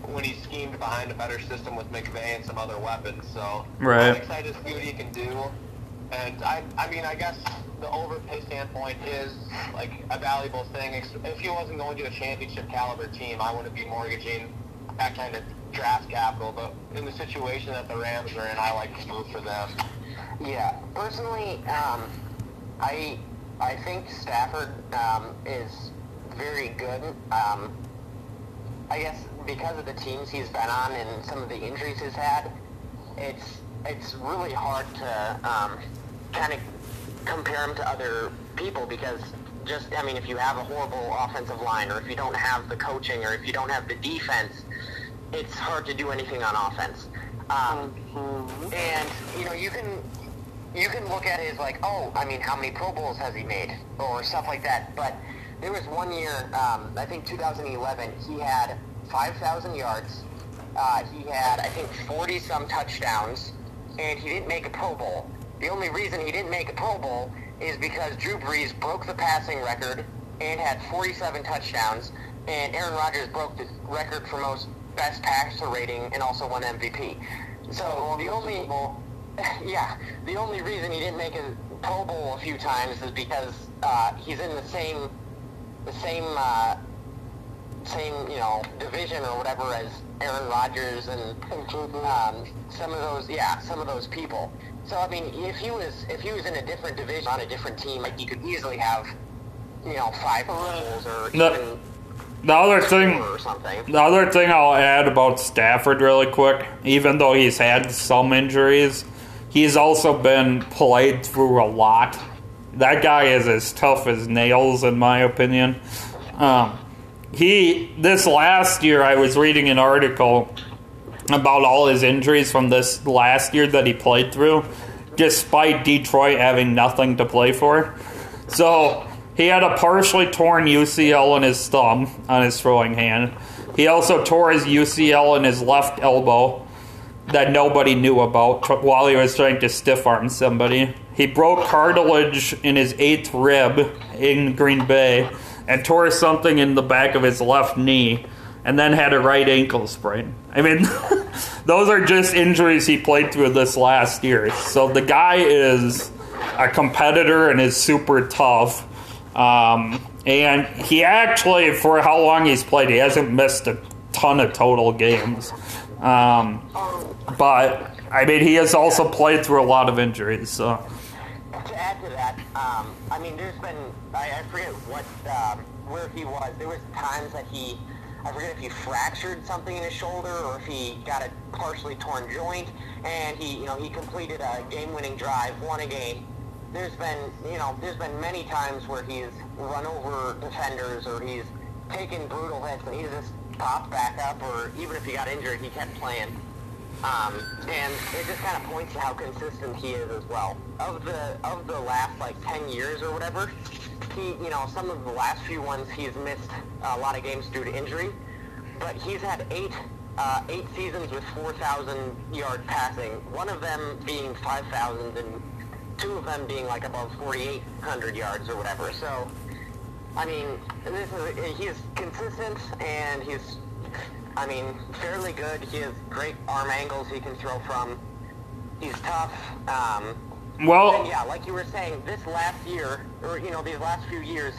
[SPEAKER 3] when he's schemed behind a better system with McVay and some other weapons. So
[SPEAKER 1] Right.
[SPEAKER 3] I'm excited to see what he can do. And I, I mean, I guess the overpay standpoint is like a valuable thing. If he wasn't going to a championship caliber team, I wouldn't be mortgaging that kind of draft capital. But in the situation that the Rams are in, I like to move for them.
[SPEAKER 4] Yeah, personally, um, I I think Stafford um, is very good. Um, I guess because of the teams he's been on and some of the injuries he's had, it's it's really hard to um, kind of compare him to other people because just I mean if you have a horrible offensive line or if you don't have the coaching or if you don't have the defense, it's hard to do anything on offense. Um, and you know you can you can look at it as like oh I mean how many Pro Bowls has he made or stuff like that. But there was one year um, I think 2011 he had 5,000 yards. Uh, he had I think 40 some touchdowns and he didn't make a Pro Bowl. The only reason he didn't make a Pro Bowl is because Drew Brees broke the passing record and had 47 touchdowns, and Aaron Rodgers broke the record for most best passer rating and also won MVP. So the only, [laughs] yeah, the only reason he didn't make a Pro Bowl a few times is because uh, he's in the same, the same, uh, same you know division or whatever as Aaron Rodgers and um, some of those, yeah, some of those people. So I mean, if he was if he was in a different division on a different team, like he could easily have, you know, five Bowls or
[SPEAKER 1] No.
[SPEAKER 4] even
[SPEAKER 1] The other thing,
[SPEAKER 4] or something.
[SPEAKER 1] the other thing I'll add about Stafford really quick, even though he's had some injuries, he's also been played through a lot. That guy is as tough as nails, in my opinion. Um, he this last year, I was reading an article about all his injuries from this last year that he played through, despite Detroit having nothing to play for. So he had a partially torn UCL in his thumb on his throwing hand. He also tore his UCL in his left elbow that nobody knew about while he was trying to stiff arm somebody. He broke cartilage in his eighth rib in Green Bay and tore something in the back of his left knee and then had a right ankle sprain. I mean, [laughs] those are just injuries he played through this last year. So the guy is a competitor and is super tough. Um, and he actually, for how long he's played, he hasn't missed a ton of total games. Um, but I mean, he has also played through a lot of injuries. So
[SPEAKER 4] to add to that, um, I mean, there's been I, I forget what um, where he was. There was times that he, I forget if he fractured something in his shoulder or if he got a partially torn joint, and he, you know, he completed a game-winning drive, won a game. There's been, you know, there's been many times where he's run over defenders or he's taken brutal hits and he's just popped back up, or even if he got injured, he kept playing. Um, and it just kind of points to how consistent he is as well. Of the of the last like 10 years or whatever, he you know some of the last few ones he's missed a lot of games due to injury, but he's had eight uh, eight seasons with 4,000 yard passing. One of them being 5,000 and two of them being like above 4,800 yards or whatever. So. I mean, this is, he's consistent and he's I mean, fairly good. He has great arm angles he can throw from. He's tough. Um,
[SPEAKER 1] Well,
[SPEAKER 4] and yeah, like you were saying, this last year, or you know, these last few years,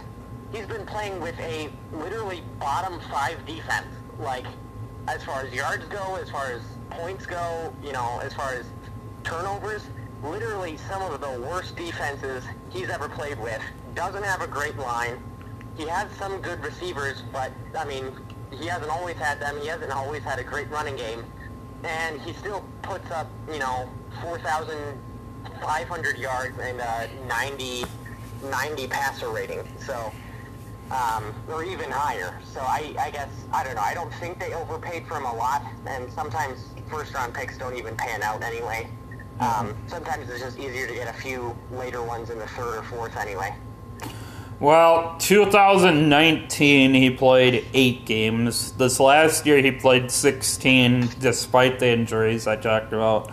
[SPEAKER 4] he's been playing with a literally bottom five defense. Like, as far as yards go, as far as points go, you know, as far as turnovers, literally some of the worst defenses he's ever played with. Doesn't have a great line. He has some good receivers, but I mean, he hasn't always had them. He hasn't always had a great running game, and he still puts up, you know, 4,500 yards and a 90, 90 passer rating. So, um, or even higher. So I, I guess I don't know. I don't think they overpaid for him a lot, and sometimes first round picks don't even pan out anyway. Um, sometimes it's just easier to get a few later ones in the third or fourth anyway.
[SPEAKER 1] Well, 2019 he played eight games. This last year he played 16, despite the injuries I talked about.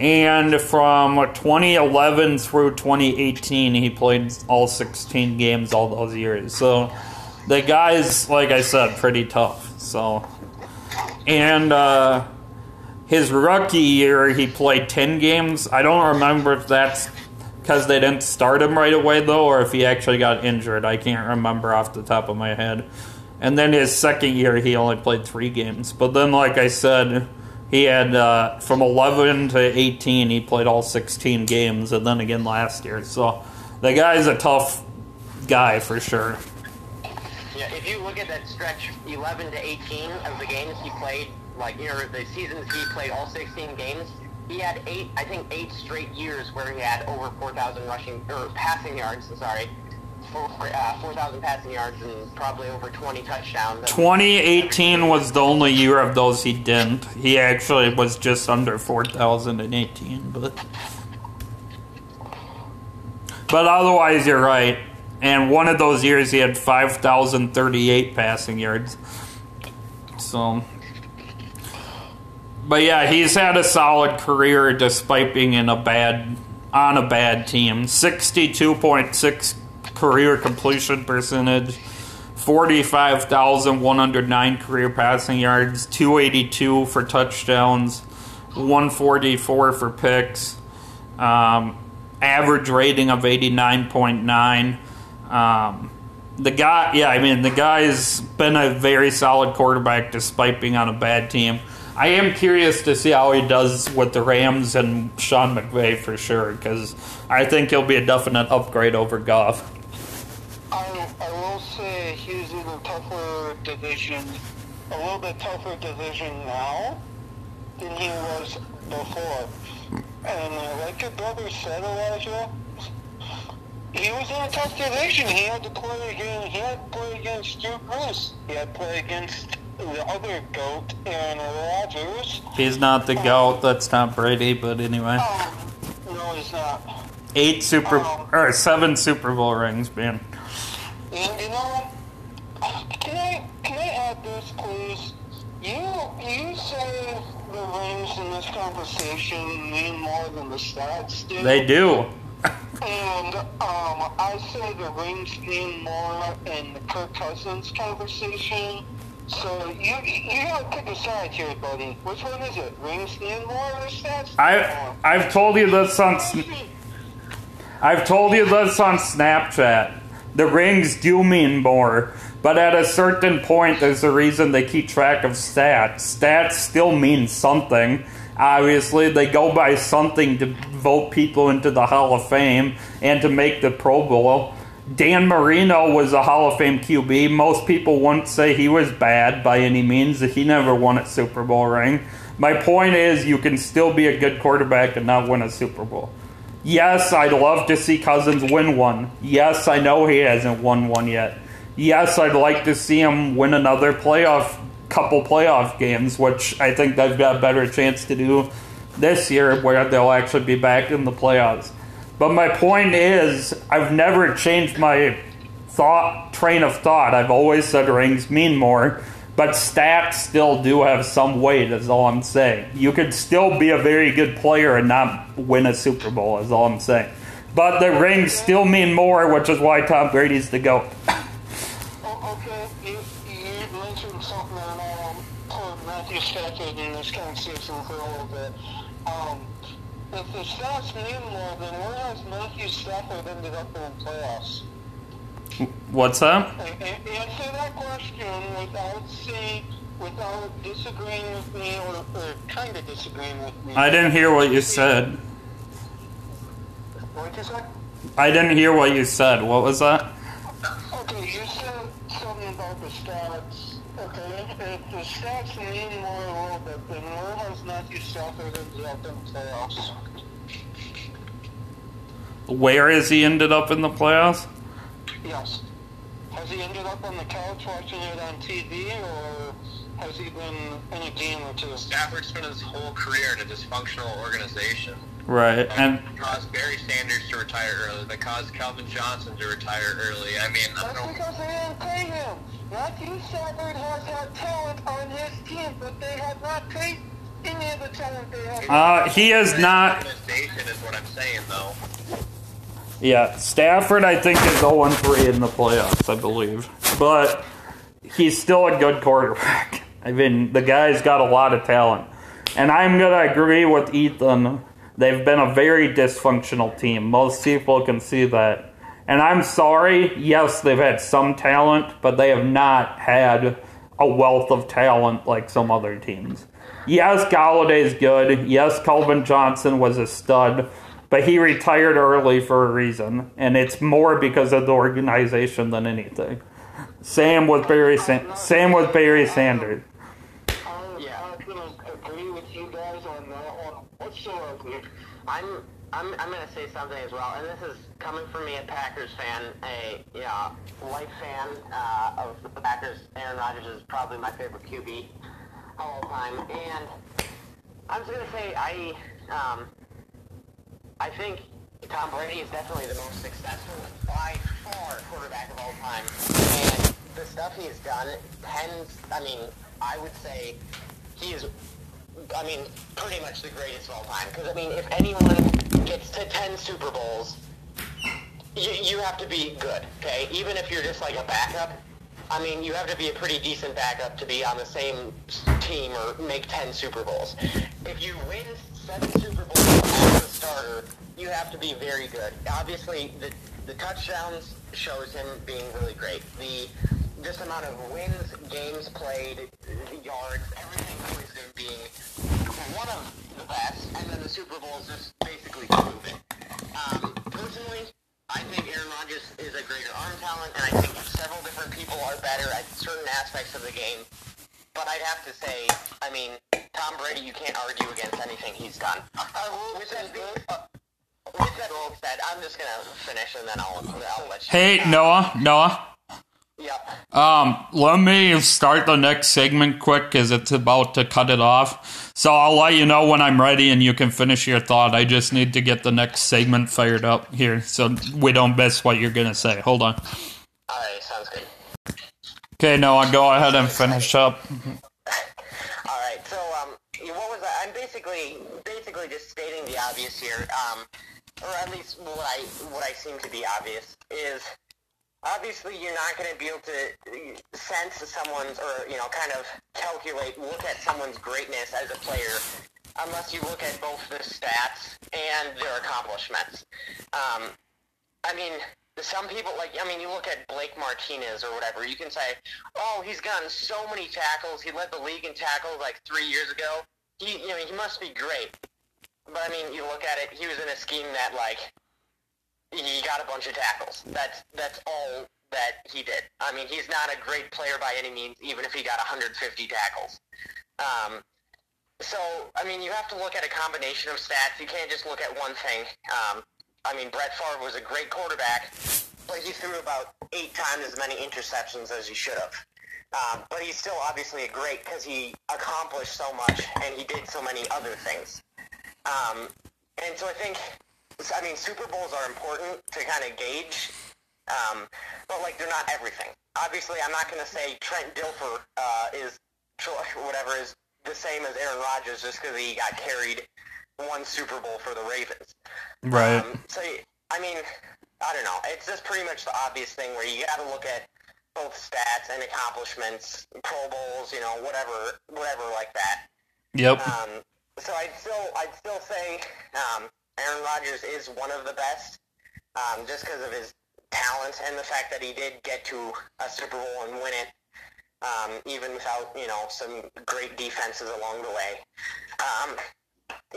[SPEAKER 1] And from 2011 through 2018, he played all 16 games all those years. So the guy's, like I said, pretty tough. So, and uh, his rookie year he played 10 games. I don't remember if that's because they didn't start him right away though, or if he actually got injured. I can't remember off the top of my head. And then his second year, he only played three games. But then, like I said, he had uh, from 11 to 18, he played all 16 games, and then again last year. So the guy's a tough guy for sure.
[SPEAKER 4] Yeah, if you look at that stretch, 11 to 18 of the games he played, like, you know, the seasons he played all 16 games, he had eight, I think, eight straight years where he had over 4,000 rushing, or passing yards, sorry, four, uh, 4,000 passing yards and probably over 20 touchdowns.
[SPEAKER 1] 2018 was the only year of those he didn't. He actually was just under 4,018, but. But otherwise, you're right. And one of those years, he had 5,038 passing yards. So. But yeah, he's had a solid career despite being in a bad on a bad team. 62.6 career completion percentage, 45,109 career passing yards, 282 for touchdowns, 144 for picks, um, average rating of 89.9. Um, the guy, yeah, I mean, the guy's been a very solid quarterback despite being on a bad team. I am curious to see how he does with the Rams and Sean McVay for sure, because I think he'll be a definite upgrade over Goff.
[SPEAKER 2] I, I will say he's in a tougher division, a little bit tougher division now than he was before. And uh, like your brother said, Elijah, he was in a tough division. He had to play against, he had to play against Drew Brees. He had to play against the other goat, Aaron Rodgers.
[SPEAKER 1] He's not the GOAT, that's Tom Brady, but anyway.
[SPEAKER 2] Um, no, he's not.
[SPEAKER 1] Eight Super or seven Super Bowl rings, man.
[SPEAKER 2] You, you know, can I can I add this, please? You you say the rings in this conversation mean more than the stats do.
[SPEAKER 1] They do.
[SPEAKER 2] And um, I say the rings mean more in the Kirk Cousins conversation. So you you gotta pick a side here, buddy. Which one is it? Rings mean more or stats?
[SPEAKER 1] I? I've told you this on I've told you this on Snapchat. The rings do mean more, but at a certain point, there's a reason they keep track of stats. Stats still mean something. Obviously, they go by something to vote people into the Hall of Fame and to make the Pro Bowl. Dan Marino was a Hall of Fame QB. Most people wouldn't say he was bad by any means. He never won a Super Bowl ring. My point is, you can still be a good quarterback and not win a Super Bowl. Yes, I'd love to see Cousins win one. Yes, I know he hasn't won one yet. Yes, I'd like to see him win another playoff, couple playoff games, which I think they've got a better chance to do this year, where they'll actually be back in the playoffs. But my point is, I've never changed my thought train of thought. I've always said rings mean more, but stats still do have some weight. Is all I'm saying. You could still be a very good player and not win a Super Bowl. Is all I'm saying. But the rings still mean more, which is why Tom Brady's the goat.
[SPEAKER 2] Okay, you, you mentioned something that um, put Matthew Stafford in this conversation for a little bit. Um, if the stats mean more, then where has Matthew Stafford ended up in the playoffs?
[SPEAKER 1] What's that?
[SPEAKER 2] Answer that question without saying, without disagreeing with me or, or kind of disagreeing with me.
[SPEAKER 1] I didn't hear what you said.
[SPEAKER 2] What did you say?
[SPEAKER 1] I didn't hear what you said. What was that?
[SPEAKER 2] Okay, you said something about the stats. Okay, if, if the stats mean more a little bit, then where has Matthew Stafford ended up in the playoffs?
[SPEAKER 1] Where has he ended up in the playoffs?
[SPEAKER 2] Yes. Has he ended up on the couch watching it on TV, or has he been in a game or two?
[SPEAKER 3] Stafford spent his whole career in a dysfunctional organization.
[SPEAKER 1] Right, and
[SPEAKER 3] caused Barry Sanders to retire early. That caused Calvin Johnson to retire early. I mean, I
[SPEAKER 2] That's
[SPEAKER 3] don't.
[SPEAKER 2] because they didn't pay him. Matthew Stafford has had talent on his team, but they have not paid any of the talent they have.
[SPEAKER 1] uh, he is not.
[SPEAKER 3] Is what I'm saying, though.
[SPEAKER 1] Yeah, Stafford, I think, is 0 3 in the playoffs, I believe. But he's still a good quarterback. I mean, the guy's got a lot of talent. And I'm going to agree with Ethan. They've been a very dysfunctional team. Most people can see that. And I'm sorry, yes, they've had some talent, but they have not had a wealth of talent like some other teams. Yes, Golladay's good. Yes, Calvin Johnson was a stud, but he retired early for a reason, and it's more because of the organization than anything. Same with Barry. Sa- same with Barry Sanders.
[SPEAKER 2] I'm to you.
[SPEAKER 4] I'm I'm I'm gonna say something as well, and this is coming from me, a Packers fan, a yeah life fan uh, of the Packers. Aaron Rodgers is probably my favorite QB of all time, and I'm just gonna say I um I think Tom Brady is definitely the most successful by far quarterback of all time, and the stuff he has done tends. I mean, I would say he is I mean, pretty much the greatest of all time. Because, I mean, if anyone gets to 10 Super Bowls, you, you have to be good, okay? Even if you're just like a backup, I mean, you have to be a pretty decent backup to be on the same team or make 10 Super Bowls. If you win seven Super Bowls as a starter, you have to be very good. Obviously, the, the touchdowns shows him being really great. The just amount of wins, games played, yards, everything shows him being one of the best, and then the Super Bowls just basically prove it. Um, personally, I think Aaron Rodgers is a greater arm talent, and I think several different people are better at certain aspects of the game. But I'd have to say, I mean, Tom Brady, you can't argue against anything he's done. [laughs] Uh, with that being said, I'm just gonna finish, and then I'll, I'll let you.
[SPEAKER 1] Hey, Noah, Noah.
[SPEAKER 4] Yep.
[SPEAKER 1] Um, let me start the next segment quick because it's about to cut it off. So I'll let you know when I'm ready and you can finish your thought. I just need to get the next segment fired up here so we don't miss what you're going to say. Hold on.
[SPEAKER 4] All right, sounds good.
[SPEAKER 1] Okay, Noah, go ahead and finish up.
[SPEAKER 4] All right, so um, what was I? I'm basically basically just stating the obvious here, um, or at least what I what I seem to be obvious is obviously you're not going to be able to sense someone's or you know kind of calculate look at someone's greatness as a player unless you look at both the stats and their accomplishments. Um, I mean, some people like I mean, you look at Blake Martinez or whatever. You can say, "Oh, he's gotten so many tackles. He led the league in tackles like three years ago. He, you know, he must be great." But I mean, you look at it. He was in a scheme that like he got a bunch of tackles. That's that's all that he did. I mean, he's not a great player by any means, even if he got 150 tackles. Um, so, I mean, you have to look at a combination of stats. You can't just look at one thing. Um, I mean, Brett Favre was a great quarterback, but he threw about eight times as many interceptions as he should have. Um, but he's still obviously a great because he accomplished so much and he did so many other things. Um, and so I think, I mean, Super Bowls are important to kind of gauge, um, but like they're not everything. Obviously, I'm not going to say Trent Dilfer uh, is [laughs] whatever is the same as Aaron Rodgers just because he got carried one Super Bowl for the Ravens.
[SPEAKER 1] Right.
[SPEAKER 4] Um, so, I mean, I don't know. It's just pretty much the obvious thing where you got to look at both stats and accomplishments, Pro Bowls, you know, whatever, whatever like that.
[SPEAKER 1] Yep.
[SPEAKER 4] Um, so I'd still, I'd still say um, Aaron Rodgers is one of the best, um, just because of his talent and the fact that he did get to a Super Bowl and win it, um, even without you know some great defenses along the way. Um,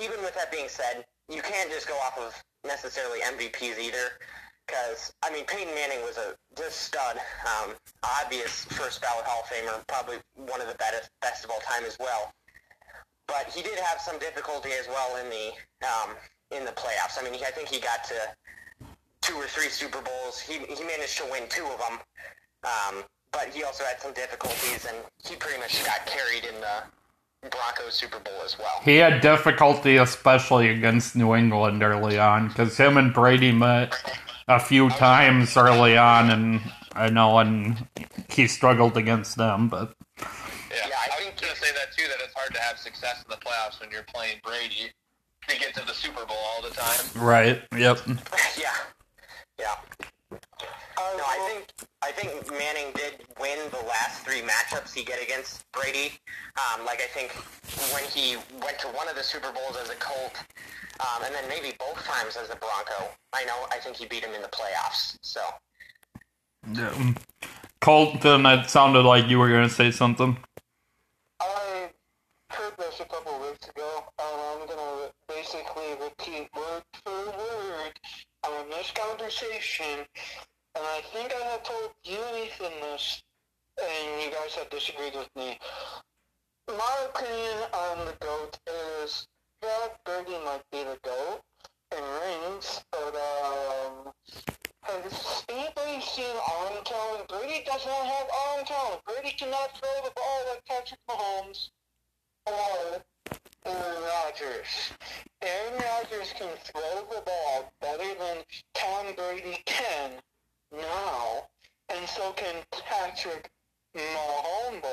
[SPEAKER 4] even with that being said, you can't just go off of necessarily MVPs either. Because I mean, Peyton Manning was a just stud, um, obvious first ballot Hall of Famer, probably one of the best best of all time as well. But he did have some difficulty as well in the um, in the playoffs. I mean, he, I think he got to two or three Super Bowls. He he managed to win two of them, um, but he also had some difficulties, and he pretty much got carried in the Broncos Super Bowl as well.
[SPEAKER 1] He had difficulty, especially against New England early on, because him and Brady met a few times early on, and I know, and he struggled against them. But
[SPEAKER 3] Yeah,
[SPEAKER 4] Yeah, I
[SPEAKER 3] I, was going to say that too. That it's hard to have success in the playoffs when you're playing Brady to get to the Super Bowl all the time.
[SPEAKER 1] right, yep, [laughs]
[SPEAKER 4] yeah, yeah. No, I think I think Manning did win the last three matchups he get against Brady. Um, like I think when he went to one of the Super Bowls as a Colt, um, and then maybe both times as a Bronco. I know. I think he beat him in the playoffs. So
[SPEAKER 1] Yeah. Colten, it sounded like you were going to say something.
[SPEAKER 2] Heard this a couple of weeks ago, and I'm gonna basically repeat word for word on this conversation. And I think I have told you Ethan this, and you guys have disagreed with me. My opinion on the GOAT is that Brady might be the GOAT in rings, but um, has anybody seen arm talent? Brady does not have arm talent. Brady cannot throw the ball like Patrick Mahomes or Aaron Rodgers. Aaron Rodgers can throw the ball better than Tom Brady can now, and so can Patrick Mahomes.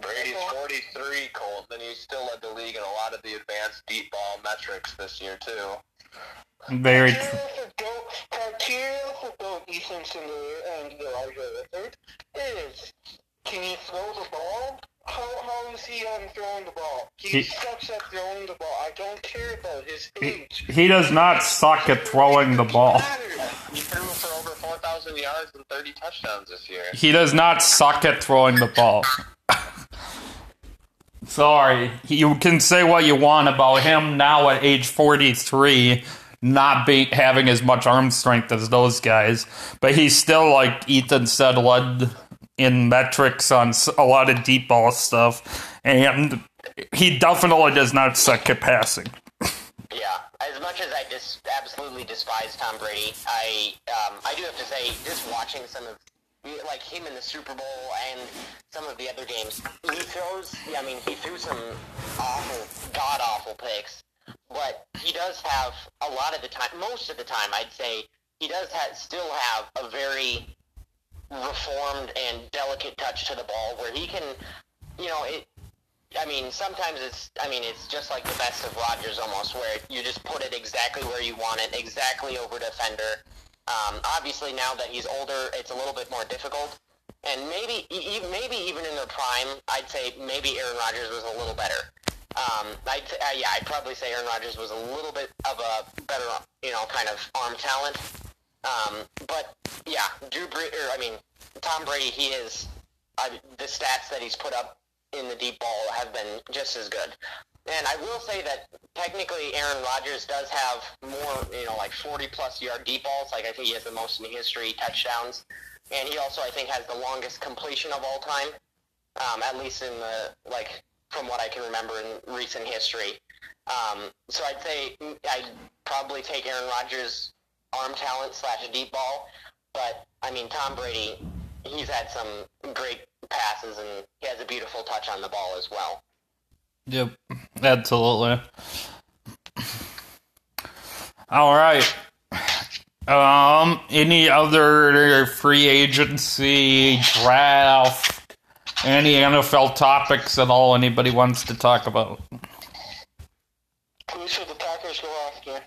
[SPEAKER 3] Brady's 43, Colt, and he still led the league in a lot of the advanced deep ball metrics this year too.
[SPEAKER 1] Very true.
[SPEAKER 2] criteria for goat Ethan Cinder and Elijah Richard is can you throw the ball? How, how is he on throwing the ball? He,
[SPEAKER 1] He-
[SPEAKER 2] sucks at throwing the ball. I don't care about his age.
[SPEAKER 1] He does not suck at throwing the ball.
[SPEAKER 3] He threw for over 4,000 yards and 30 touchdowns this year.
[SPEAKER 1] He does not suck at throwing the ball. Sorry, you can say what you want about him now at age 43, not be having as much arm strength as those guys, but he's still, like Ethan said, led in metrics on a lot of deep ball stuff, and he definitely does not suck at passing.
[SPEAKER 4] yeah, as much as I dis- absolutely despise Tom Brady, I um, I do have to say, just watching some of like him in the Super Bowl and some of the other games, he throws. Yeah, I mean, he threw some awful, god awful picks, but he does have a lot of the time, most of the time, I'd say he does have, still have a very reformed and delicate touch to the ball where he can, you know, it. I mean, sometimes it's. I mean, it's just like the best of Rodgers almost, where you just put it exactly where you want it, exactly over defender. Um, obviously, now that he's older, it's a little bit more difficult. And maybe, maybe even in their prime, I'd say maybe Aaron Rodgers was a little better. Um, I'd, uh, yeah, I'd probably say Aaron Rodgers was a little bit of a better, you know, kind of arm talent. Um, but yeah, Drew or I mean, Tom Brady, he is the stats that he's put up in the deep ball have been just as good. And I will say that technically Aaron Rodgers does have more, you know, like 40 plus yard deep balls. Like I think he has the most in history touchdowns, and he also I think has the longest completion of all time, um, at least in the like from what I can remember in recent history. Um, so I'd say I'd probably take Aaron Rodgers' arm talent slash a deep ball, but I mean Tom Brady, he's had some great passes and he has a beautiful touch on the ball as well.
[SPEAKER 1] Yep, absolutely. All right. Um, any other free agency draft? Any NFL topics at all? Anybody wants to talk about?
[SPEAKER 2] Who should the Packers go after?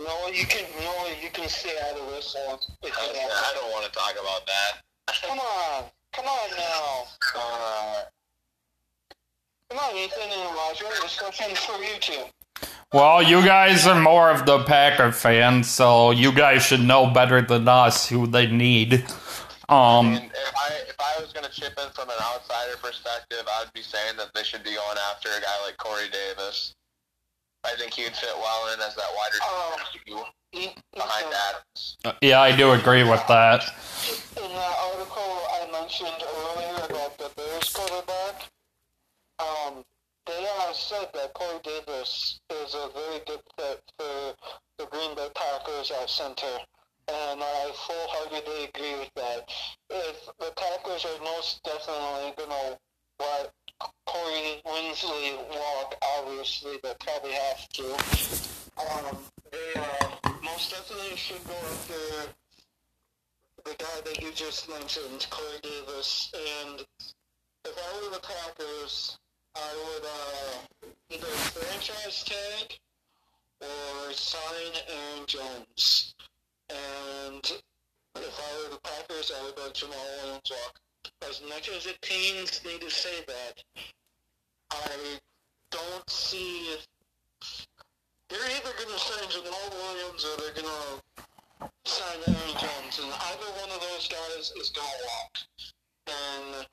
[SPEAKER 2] No, you can no, you can stay out of this one. If
[SPEAKER 3] I,
[SPEAKER 2] you want.
[SPEAKER 3] I don't want to talk about that.
[SPEAKER 2] Come on, come on now.
[SPEAKER 3] Uh,
[SPEAKER 2] Come on, Ethan and Roger. Discussion for you two.
[SPEAKER 1] Well, you guys are more of the Packer fans, so you guys should know better than us who they need.
[SPEAKER 3] I
[SPEAKER 1] Um,
[SPEAKER 3] mean, if I if I was gonna chip in from an outsider perspective, I'd be saying that they should be going after a guy like Corey Davis. I think he would fit well in as that wide
[SPEAKER 2] Oh.
[SPEAKER 3] receiver two
[SPEAKER 2] E-
[SPEAKER 3] behind
[SPEAKER 2] Ethan,
[SPEAKER 3] Adams.
[SPEAKER 1] yeah, I do agree with that.
[SPEAKER 2] In that article I mentioned earlier about the Bears quarterback, um, they uh, said that Corey Davis is a very good fit for the Green Bay Packers at center. And I full-heartedly agree with that. If the Packers are most definitely going to let Corey Linsley walk, obviously they probably have to. Um, they uh, most definitely should go after the guy that you just mentioned, Corey Davis, and if I were the Packers, I would uh, either franchise tag or sign Aaron Jones. And if I were the Packers, I would let Jamaal Williams walk. As much as it pains me to say that, I don't see. They're either going to sign Jamaal Williams or they're going to sign Aaron Jones, and either one of those guys is going to walk. And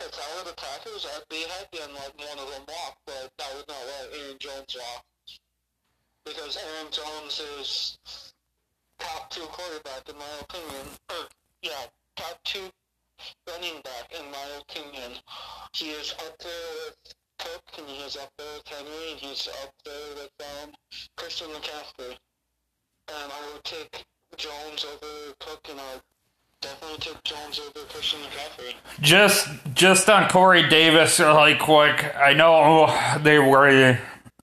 [SPEAKER 2] if I were the Packers, I'd be happy and let one of them walk, but I would not let Aaron Jones walk. Because Aaron Jones is top two quarterback in my opinion. Or, yeah, top two running back in my opinion. He is up there with Cook, and he is up there with Henry, and he's up there with um, Christian McCaffrey. And I would take Jones over Cook, and I definitely take Jones over Christian McCaffrey.
[SPEAKER 1] Just just on Corey Davis, really quick. I know they were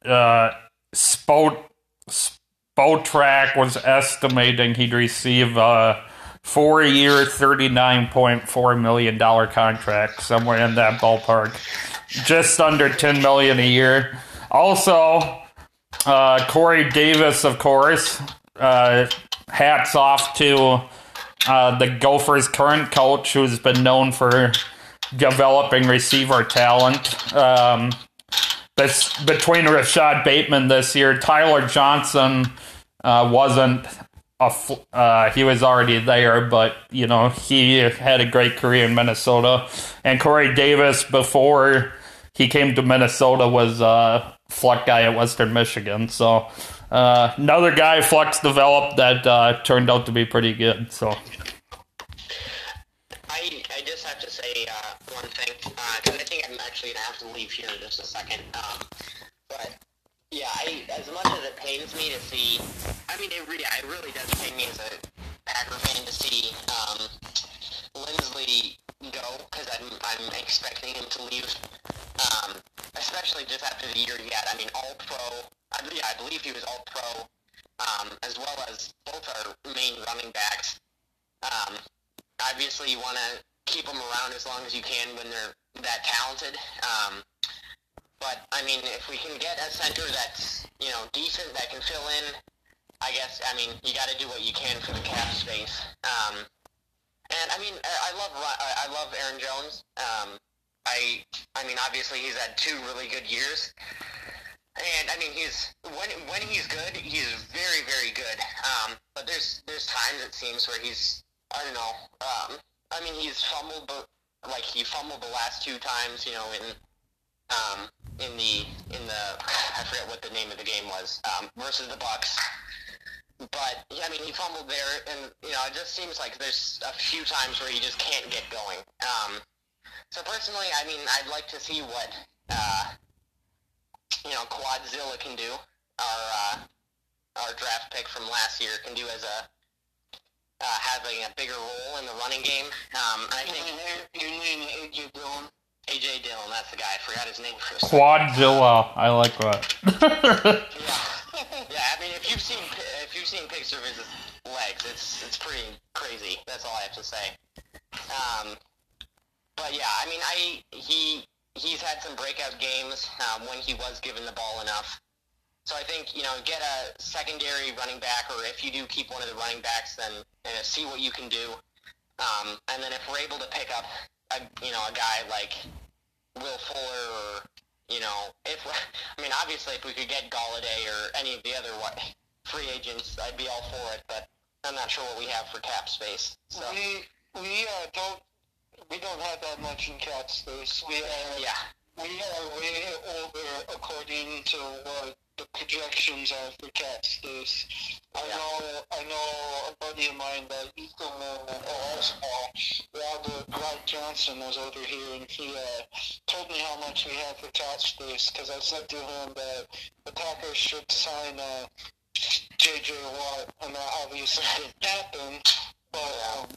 [SPEAKER 1] uh, Spot Spotrac was estimating he'd receive a four-year, thirty-nine point four million dollar contract somewhere in that ballpark, just under 10 million a year. Also, uh, Corey Davis, of course. Uh, hats off to uh, the Gophers' current coach, who's been known for developing receiver talent. Um, this between Rashod Bateman this year, Tyler Johnson uh, wasn't. Uh, he was already there, but you know he had a great career in Minnesota. And Corey Davis, before he came to Minnesota, was a Fleck guy at Western Michigan. So uh, another guy Fleck's developed that uh, turned out to be pretty good. So
[SPEAKER 4] I, just have to say uh, one thing, because I think I'm actually to have to leave here in just a second. Um, but, yeah, I, as much as it pains me to see, I mean, it, re- it really does pain me as a Packer fan to see um, Linsley go because I'm I'm expecting him to leave, um, especially just after the year he had. I mean, All Pro. I, yeah, I believe he was All Pro, um, as well as both our main running backs. Um, obviously, you want to keep them around as long as you can when they're that talented. Um, but I mean, if we can get a center that's you know decent that can fill in, I guess I mean you got to do what you can for the cap space. Um, and I mean, I love I love Aaron Jones. Um, I I mean, obviously he's had two really good years, and I mean he's when when he's good, he's very very good. Um, but there's there's times it seems where he's I don't know. Um, I mean he's fumbled, but like he fumbled the last two times, you know, in um, in the in the I forget what the name of the game was um, versus the Bucs. But I mean, he fumbled there, and you know, it just seems like there's a few times where he just can't get going. Um, so personally, I mean, I'd like to see what uh, you know Quadzilla can do. Our uh, our draft pick from last year can do as a uh, having a bigger role in the running game. Um, I think
[SPEAKER 2] You mean AJ Dillon?
[SPEAKER 4] AJ Dillon, that's the guy. I forgot his name for a.
[SPEAKER 1] Quadzilla. I like that.
[SPEAKER 4] Yeah, [laughs] yeah. I mean, if you've seen if you've seen pictures of his legs, it's it's pretty crazy. That's all I have to say. Um, but yeah, I mean, I he he's had some breakout games um, when he was given the ball enough. So I think you know get a secondary running back, or if you do keep one of the running backs, then uh, see what you can do. Um, and then if we're able to pick up a you know a guy like Will Fuller or you know, if [laughs] I mean, obviously, if we could get Golladay or any of the other free agents, I'd be all for it. But I'm not sure what we have for cap space. So
[SPEAKER 2] We we uh, don't we don't have that much in cap space. We are
[SPEAKER 4] yeah,
[SPEAKER 2] we are way over according to what the projections are for cap space. I know I know a buddy of mine that used to live in Robert Rod Johnson was over here and he uh, told me how much we have for cap space because I said to him that the Packers should sign uh, J.J. Watt and that obviously [laughs] didn't happen. But um,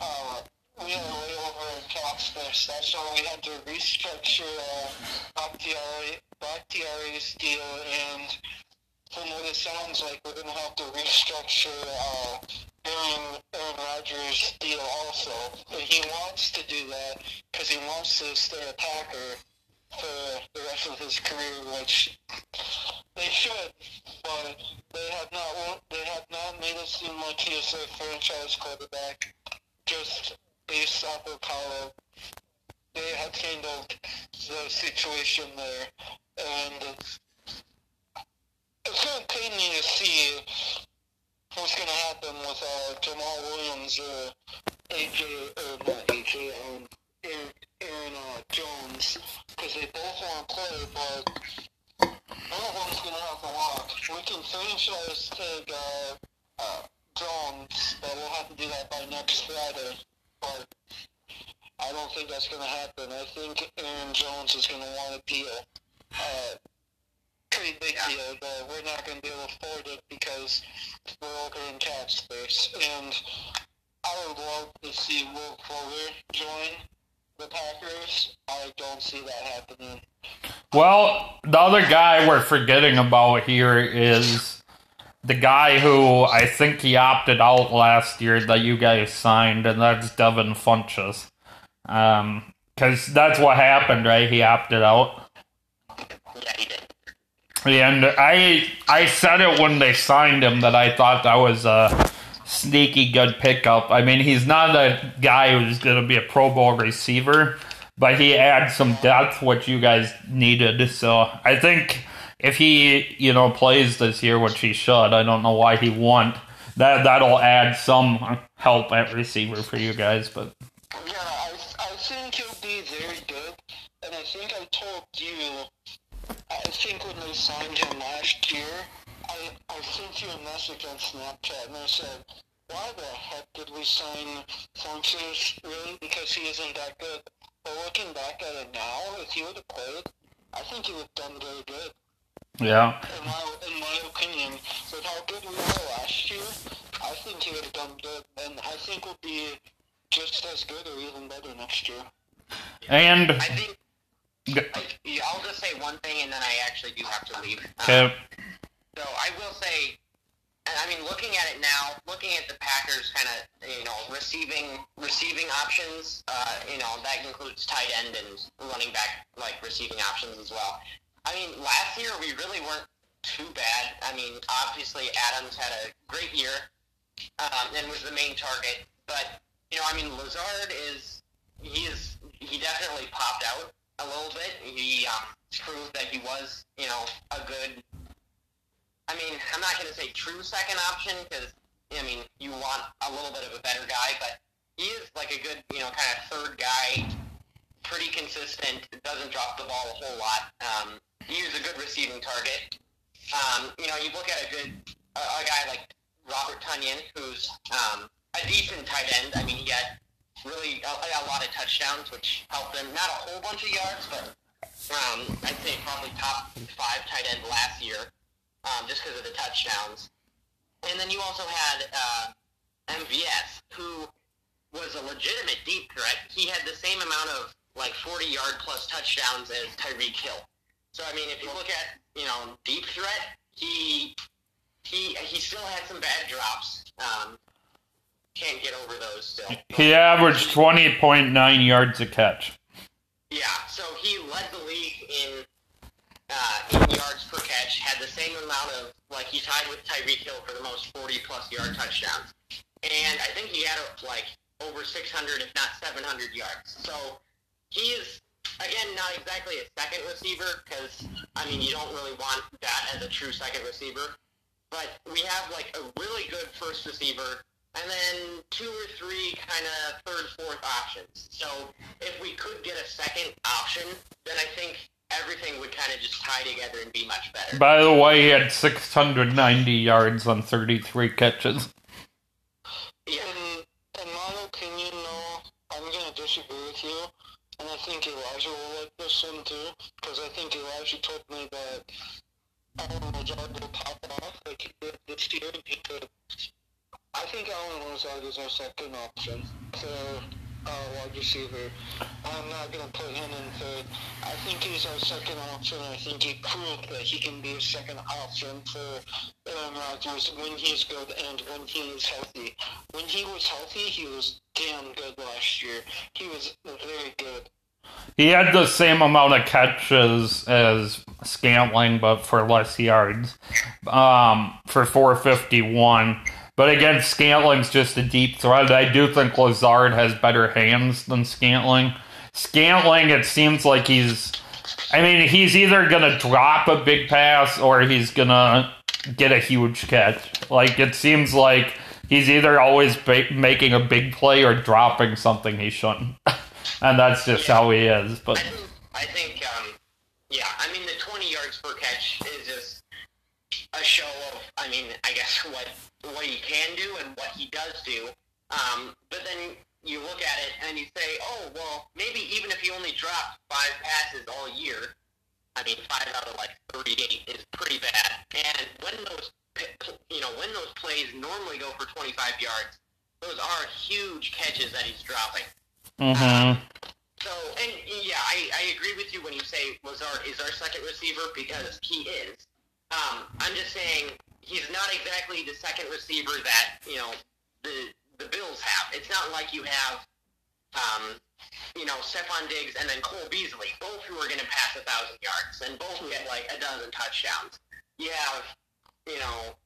[SPEAKER 2] uh, we are way over in cap space. That's why we had to restructure uh, Bakhtiari, Bakhtiari's deal, and from what it sounds like, we're going to have to restructure uh, Aaron, Aaron Rodgers' deal also. And he wants to do that because he wants to stay a Packer for the rest of his career, which they should, but they have not. They have not made it seem like he is their franchise quarterback. Just based off of how they have handled the situation there, and it's going to pain to see what's going to happen with uh, Jamaal Williams or AJ or not AJ, um, Aaron, Aaron uh, Jones, because they both want to play, but one of them's going to have to walk. We can franchise tag uh, uh, Jones, but we'll have to do that by next Friday. But I don't think that's going to happen. I think Aaron Jones is going to want a deal. Uh, pretty big
[SPEAKER 4] Yeah.
[SPEAKER 2] deal, but we're not going to be able to afford it because we're over in cap space. And I would love to see Will Fuller join the Packers. I don't see that happening.
[SPEAKER 1] Well, the other guy we're forgetting about here is the guy who I think he opted out last year that you guys signed, and that's Devin Funchess. Um, because that's what happened, right? He opted out.
[SPEAKER 4] yeah.
[SPEAKER 1] And I I said it when they signed him that I thought that was a sneaky good pickup. I mean, he's not a guy who's going to be a Pro Bowl receiver, but he adds some depth, which you guys needed. So I think if he you know plays this year, which he should, I don't know why he won't. That that'll add some help at receiver for you guys, but
[SPEAKER 2] Yeah, think I told you, I think when they signed him last year, I, I sent you a message on Snapchat and I said, why the heck did we sign Funchess, really? Because he isn't that good. But looking back at it now, if he would have played, I think he would have done very good.
[SPEAKER 1] yeah.
[SPEAKER 2] In my, in my opinion, with how good we were last year, I I think he would have done good, and I think we'll be just as good or even better next year.
[SPEAKER 1] And
[SPEAKER 4] I think I'll just say one thing, and then I actually do have to leave. Um, So I will say, I mean, looking at it now, looking at the Packers, kind of, you know, receiving receiving options, uh, you know, that includes tight end and running back, like receiving options as well. I mean, last year we really weren't too bad. I mean, obviously Adams had a great year um, and was the main target, but you know, I mean, Lazard is he is he definitely popped out a little bit. He um, proved that he was, you know, a good I mean, I'm not going to say true second option because I mean you want a little bit of a better guy, but he is like a good you know kind of third guy, pretty consistent, doesn't drop the ball a whole lot. Um, he is a good receiving target. Um, you know, you look at a good a, a guy like Robert Tonyan, who's um, a decent tight end. I mean, he had really a, a lot of touchdowns, which helped him. Not a whole bunch of yards, but um, I'd say probably top five tight end last year um, just because of the touchdowns. And then you also had uh, MVS, who was a legitimate deep threat. He had the same amount of like 40 yard plus touchdowns as Tyreek Hill. So I mean, if you look at you know deep threat, he he he still had some bad drops. Um, can't get over those still.
[SPEAKER 1] he averaged twenty point nine yards a catch.
[SPEAKER 4] Yeah, so he led the league in uh, in yards per catch, had the same amount of like he tied with Tyreek Hill for the most 40 plus yard touchdowns, and I think he had like over 600, if not 700 yards. So he is again not exactly a second receiver because I mean you don't really want that as a true second receiver, but we have like a really good first receiver. And then two or three kind of third, fourth options. So if we could get a second option, then I think everything would kind of just tie together and be much better.
[SPEAKER 1] By the way, he had six hundred ninety yards on thirty three catches.
[SPEAKER 4] yeah,
[SPEAKER 2] In, in my opinion, though, I'm going to disagree with you, and I think Elijah will like this one too, because I think Elijah told me that Allen Lazard will pop off like he did this year. and He could. I think Allen Lazard is our second option for uh, wide receiver. I'm not going to put him in third. I think he's our second option. I think he proved that he can be a second option for Aaron Rodgers when he's good and when he is healthy. When he was healthy, he was damn good last year. He was very good.
[SPEAKER 1] He had the same amount of catches as Scantling, but for less yards. Um, for 451. But again, Scantling's just a deep threat. I do think Lazard has better hands than Scantling. Scantling, it seems like he's. I mean, he's either going to drop a big pass or he's going to get a huge catch. Like, it seems like he's either always making a big play or dropping something he shouldn't. [laughs] and that's just how he is. But
[SPEAKER 4] I think, um, yeah, I mean, the 20 yards per catch is just a show of, I mean, I guess what what he can do and what he does do. Um, but then you look at it and you say, oh, well, maybe even if he only dropped five passes all year, I mean, five out of like 38 is pretty bad. And when those, you know, when those plays normally go for 25 yards, those are huge catches that he's dropping.
[SPEAKER 1] mhm.
[SPEAKER 4] So, and yeah, I, I agree with you when you say Lazard is our second receiver because he is. Um, I'm just saying he's not exactly the second receiver that you know the the Bills have. It's not like you have, um, you know, Stefon Diggs and then Cole Beasley, both who are going to pass a thousand yards and both get like a dozen touchdowns. You have, you know,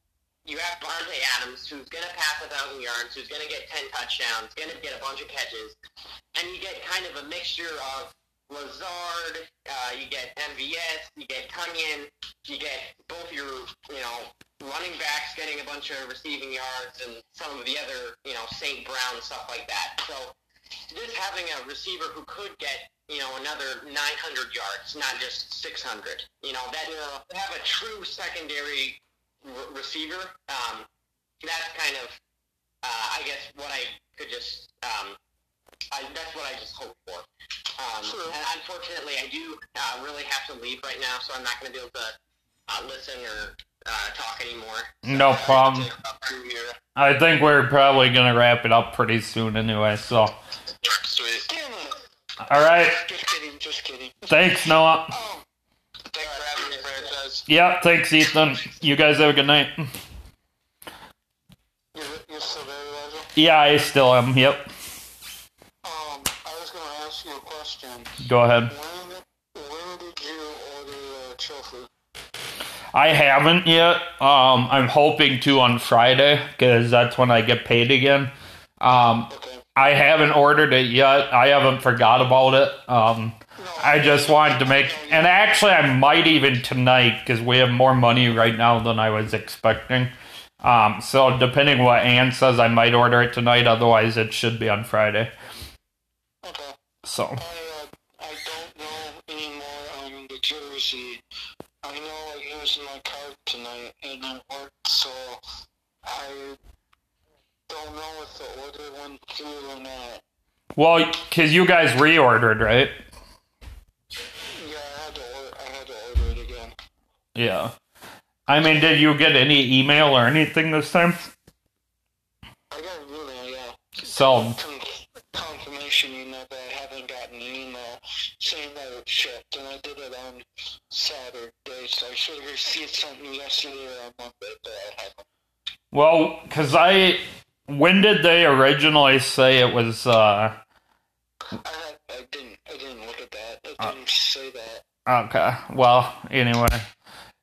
[SPEAKER 4] you have Davante Adams who's going to pass a thousand yards, who's going to get ten touchdowns, going to get a bunch of catches, and you get kind of a mixture of Lazard, uh, you get MVS, you get Tonyan, you get both your, you know, running backs getting a bunch of receiving yards and some of the other, you know, St. Brown, stuff like that. So just having a receiver who could get, you know, another 900 yards, not just 600, you know, that to have a true secondary r- receiver, um, that's kind of, uh, I guess, what I could just, um, I, that's what I just hope for. Um,
[SPEAKER 2] True.
[SPEAKER 4] and unfortunately, I do uh, really have to leave right now, so I'm not going to be able to uh, listen or
[SPEAKER 5] uh, talk anymore.
[SPEAKER 1] No
[SPEAKER 5] uh,
[SPEAKER 1] problem.
[SPEAKER 5] take about two here.
[SPEAKER 1] I think we're probably gonna wrap it up pretty soon anyway. So,
[SPEAKER 5] Sweet.
[SPEAKER 1] All right.
[SPEAKER 2] Just kidding, just kidding.
[SPEAKER 1] Thanks, Noah.
[SPEAKER 2] Oh,
[SPEAKER 5] Thanks for having me, franchise.
[SPEAKER 1] Yeah, thanks, Ethan. You guys have a good night.
[SPEAKER 2] you're, you're still there, Elijah?
[SPEAKER 1] Yeah, I still am. Yep.
[SPEAKER 2] Um, I was going to ask you a question.
[SPEAKER 1] Go ahead.
[SPEAKER 2] When, when did you order trophy?
[SPEAKER 1] I haven't yet. Um, I'm hoping to on Friday because that's when I get paid again. Um,
[SPEAKER 2] Okay.
[SPEAKER 1] I haven't ordered it yet. I haven't forgot about it. Um, I just wanted to make, and actually, I might even tonight because we have more money right now than I was expecting. Um, so depending what Ann says, I might order it tonight. Otherwise, it should be on Friday.
[SPEAKER 2] Okay.
[SPEAKER 1] So
[SPEAKER 2] I, uh, I don't know anymore on the jersey. I know I used my card tonight and it worked, so I don't know if the order went through or not.
[SPEAKER 1] well, because you guys reordered, right?
[SPEAKER 2] Yeah, I had to order, I had to order it again.
[SPEAKER 1] Yeah. I mean, did you get any email or anything this time?
[SPEAKER 2] I got an email, yeah.
[SPEAKER 1] So
[SPEAKER 2] Con- confirmation email, but I haven't gotten an email saying that it shipped, and I did it on Saturday, so I should have received something yesterday or on Monday, but I haven't.
[SPEAKER 1] Well, because I. When did they originally say it was, uh.
[SPEAKER 2] I, I didn't. I didn't look at that. It didn't say that.
[SPEAKER 1] Okay. Well, anyway.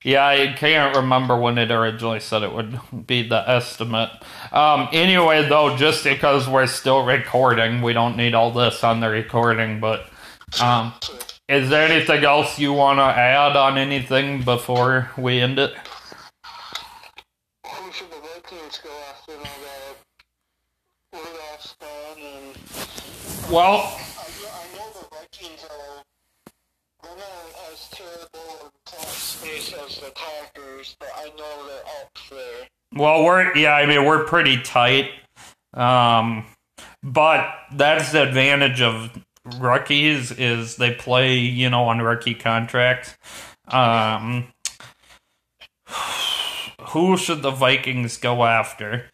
[SPEAKER 1] Yeah, I can't remember when it originally said it would be the estimate. Um, anyway, though, just because we're still recording, we don't need all this on the recording, but. Um, is there anything else you want to add on anything before we end it?
[SPEAKER 2] who should the Vikings go after now that Rudolph's gone? And
[SPEAKER 1] Well,
[SPEAKER 2] I, I know the Vikings are. They're not as terrible in space as the Packers, but I know they're up there.
[SPEAKER 1] Well, we're yeah, I mean we're pretty tight, um, but that's the advantage of rookies is they play you know on rookie contracts. Um, [sighs] who should the Vikings go after?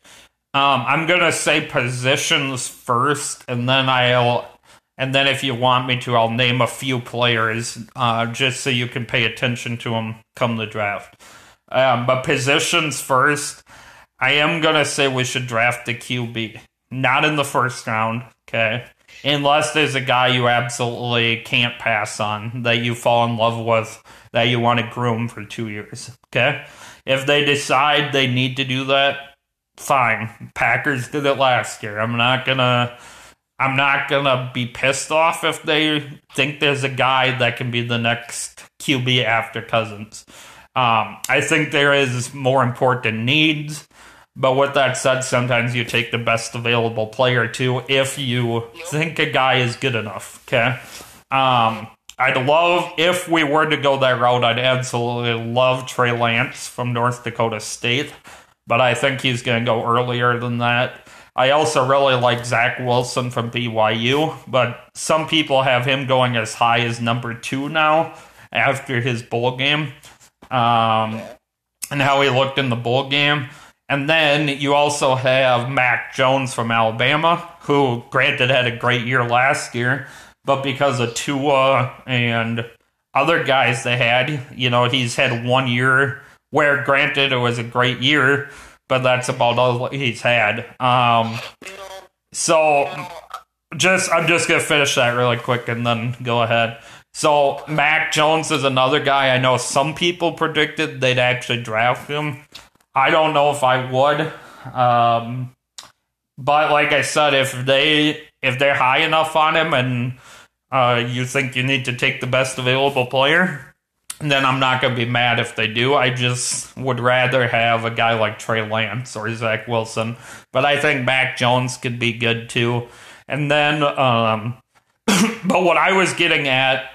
[SPEAKER 1] Um, I'm gonna say positions first, and then I'll, and then if you want me to, I'll name a few players, uh, just so you can pay attention to them come the draft. Um, but positions first. I am gonna say we should draft the QB, not in the first round, okay? Unless there's a guy you absolutely can't pass on that you fall in love with that you want to groom for two years, okay? If they decide they need to do that, fine. Packers did it last year. I'm not gonna. I'm not gonna be pissed off if they think there's a guy that can be the next QB after Cousins. Um, I think there is more important needs, but with that said, sometimes you take the best available player too if you think a guy is good enough. Okay. Um, I'd love if we were to go that route. I'd absolutely love Trey Lance from North Dakota State, but I think he's going to go earlier than that. I also really like Zach Wilson from BYU, but some people have him going as high as number two now after his bowl game um, and how he looked in the bowl game. And then you also have Mac Jones from Alabama, who, granted, had a great year last year, but because of Tua and other guys they had, you know, he's had one year where, granted, it was a great year, but that's about all he's had. Um, so just I'm just gonna finish that really quick and then go ahead. So Mac Jones is another guy I know some people predicted they'd actually draft him. I don't know if I would. Um, but like I said, if they if they're high enough on him and uh, you think you need to take the best available player, then I'm not going to be mad if they do. I just would rather have a guy like Trey Lance or Zach Wilson. But I think Mac Jones could be good too. And then, um, [coughs] but what I was getting at,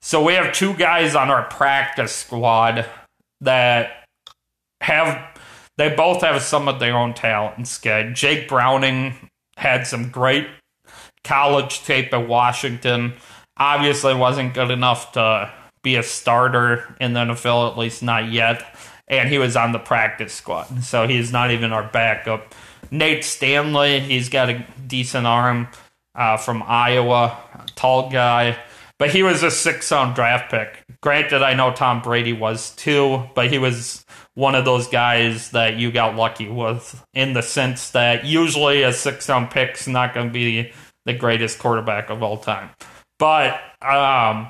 [SPEAKER 1] so we have two guys on our practice squad that have, they both have some of their own talents. Okay? Jake Browning had some great college tape at Washington. Obviously, wasn't good enough to be a starter in the NFL, at least not yet. and he was on the practice squad, so he's not even our backup. Nate Stanley, he's got a decent arm uh, from Iowa, tall guy, but he was a six round draft pick. Granted, I know Tom Brady was too, but he was one of those guys that you got lucky with in the sense that usually a six round pick's not going to be the greatest quarterback of all time. But um,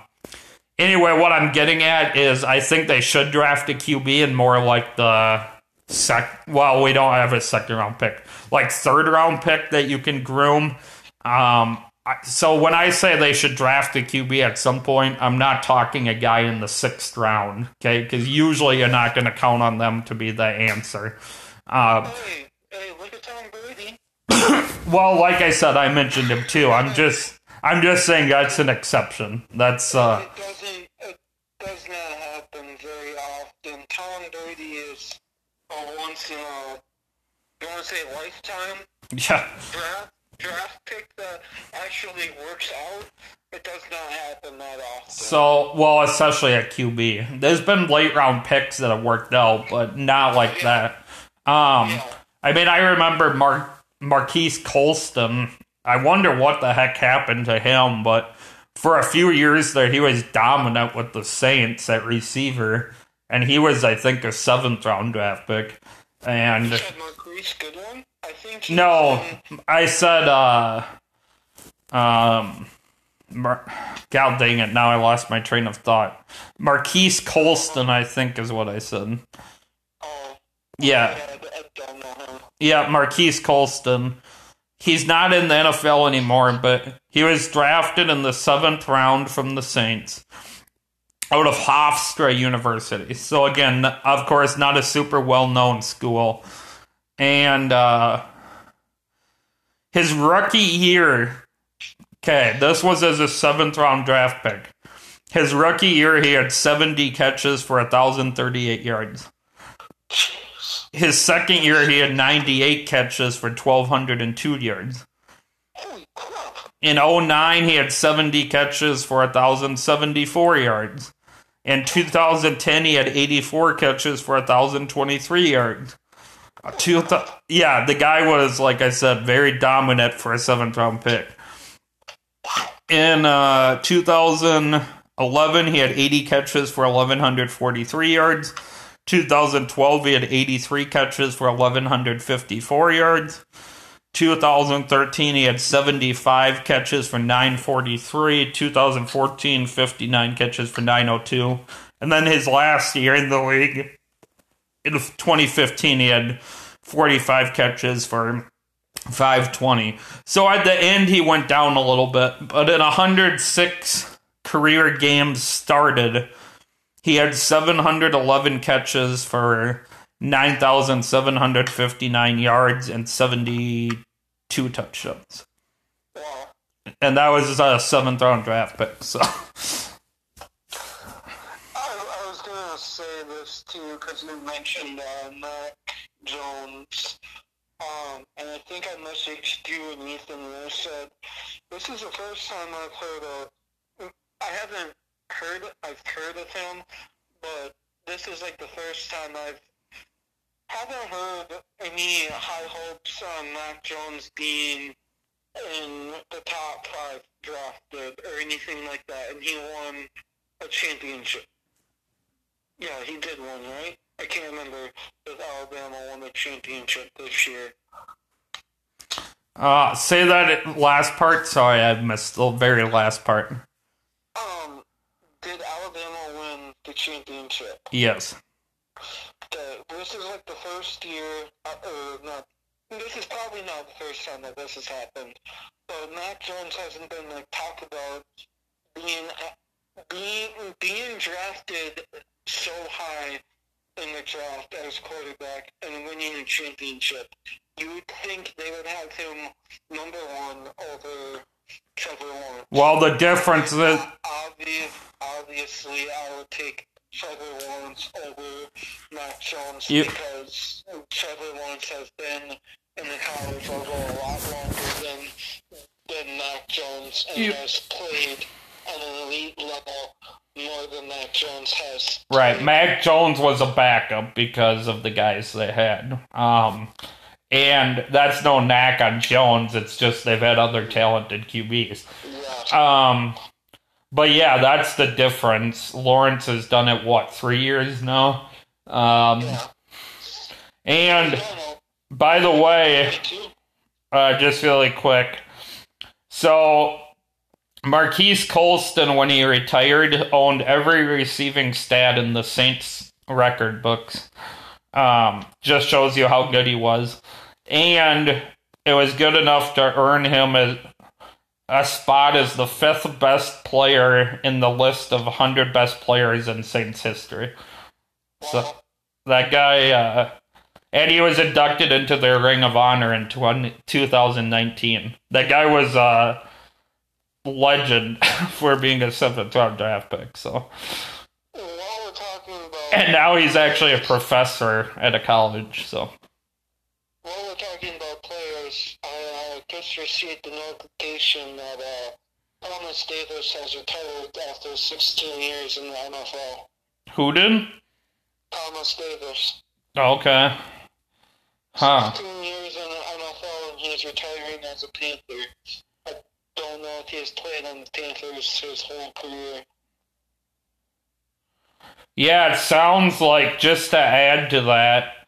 [SPEAKER 1] anyway, what I'm getting at is I think they should draft a QB and more like the sec. Well, we don't have a second round pick, like third round pick that you can groom. Um, so when I say they should draft a QB at some point, I'm not talking a guy in the sixth round, okay? Because usually you're not going to count on them to be the answer. Um,
[SPEAKER 2] Hey, hey, look at Tom Brady. [coughs]
[SPEAKER 1] well, like I said, I mentioned him too. I'm just, I'm just saying that's an exception. That's uh,
[SPEAKER 2] It doesn't. It does not happen very often. Tom Brady is a once in a. You want to say lifetime [laughs]
[SPEAKER 1] yeah.
[SPEAKER 2] draft draft pick that actually works out. It does not happen that often.
[SPEAKER 1] So, well, especially at QB, there's been late round picks that have worked out, but not like that. Um, I mean, I remember Mar- Marquise Colston. I wonder what the heck happened to him, but for a few years there, he was dominant with the Saints at receiver, and he was, I think, a seventh round draft pick. And
[SPEAKER 2] You said Marquise Goodwin? I think
[SPEAKER 1] no,
[SPEAKER 2] in-
[SPEAKER 1] I said, uh, um, Mar- God dang it! Now I lost my train of thought. Marquise Colston, I think, is what I said.
[SPEAKER 2] oh,
[SPEAKER 1] Yeah,
[SPEAKER 2] yeah, I, I don't know him.
[SPEAKER 1] yeah, Marquise Colston. He's not in the NFL anymore, but he was drafted in the seventh round from the Saints out of Hofstra University. So again, of course, not a super well-known school. And uh, his rookie year, okay, this was as a seventh round draft pick. His rookie year, he had 70 catches for 1,038 yards. His second year, he had 98 catches for 1,202 yards. In 09, he had 70 catches for 1,074 yards. In 2010, he had 84 catches for 1,023 yards. Uh, Two th- yeah, the guy was, like I said, very dominant for a seventh round pick. In uh, 2011, he had 80 catches for 1,143 yards. 2012, he had 83 catches for 1,154 yards. 2013, he had 75 catches for 943. 2014, 59 catches for 902. And then his last year in the league, in 2015, he had 45 catches for 520. So at the end, he went down a little bit, but in 106 career games started, he had 711 catches for 9,759 yards and 72 touchdowns. And that was a seventh round draft pick. So,
[SPEAKER 2] I, I was gonna say this too because you mentioned uh, Mac Jones, um, and I think I messaged you and Ethan and I said this is the first time I've heard of. I haven't heard. I've heard of him, but this is like the first time I've haven't heard any high hopes on Mac Jones being in the top five drafted or anything like that, and he won a championship. Yeah, he did one, right? I can't remember if Alabama won the championship this year.
[SPEAKER 1] uh, say that last part. Sorry, I missed the very last part.
[SPEAKER 2] Um, did Alabama win the championship?
[SPEAKER 1] Yes.
[SPEAKER 2] The, this is like the first year, uh, or not. This is probably not the first time that this has happened, but Mac Jones hasn't been like talked about being being being drafted so high in the draft as quarterback and winning a championship. You would think they would have him number one over Trevor Lawrence.
[SPEAKER 1] Well, the difference is.
[SPEAKER 2] Obvious, obviously, I would take Trevor Lawrence over Mac Jones
[SPEAKER 1] You-
[SPEAKER 2] because Trevor Lawrence has been in the college level a lot longer than than Mac Jones and
[SPEAKER 1] You-
[SPEAKER 2] has played at an elite level more than Mac Jones has.
[SPEAKER 1] Right. Mac Jones was a backup because of the guys they had. Um, and that's no knack on Jones. It's just they've had other talented QBs.
[SPEAKER 2] Yeah.
[SPEAKER 1] Um, but yeah, that's the difference. Lawrence has done it what three years now. Um,
[SPEAKER 2] yeah.
[SPEAKER 1] and by the way, uh, just really quick. So, Marquise Colston, when he retired, owned every receiving stat in the Saints record books. Um, just shows you how good he was. And it was good enough to earn him a, a spot as the fifth best player in the list of 100 best players in Saints history. So, that guy, uh, and he was inducted into their Ring of Honor in 20, 2019. That guy was a legend [laughs] for being a seventh round draft pick. So, and now he's actually a professor at a college. So,
[SPEAKER 2] while we're talking about uh, just received the notification that uh, Thomas Davis has retired after 16 years in the NFL.
[SPEAKER 1] who did?
[SPEAKER 2] Thomas Davis.
[SPEAKER 1] Okay. Huh.
[SPEAKER 2] 16 years in the NFL and he's retiring as a Panther. I don't know if he's played on the Panthers his whole career.
[SPEAKER 1] Yeah, it sounds like just to add to that,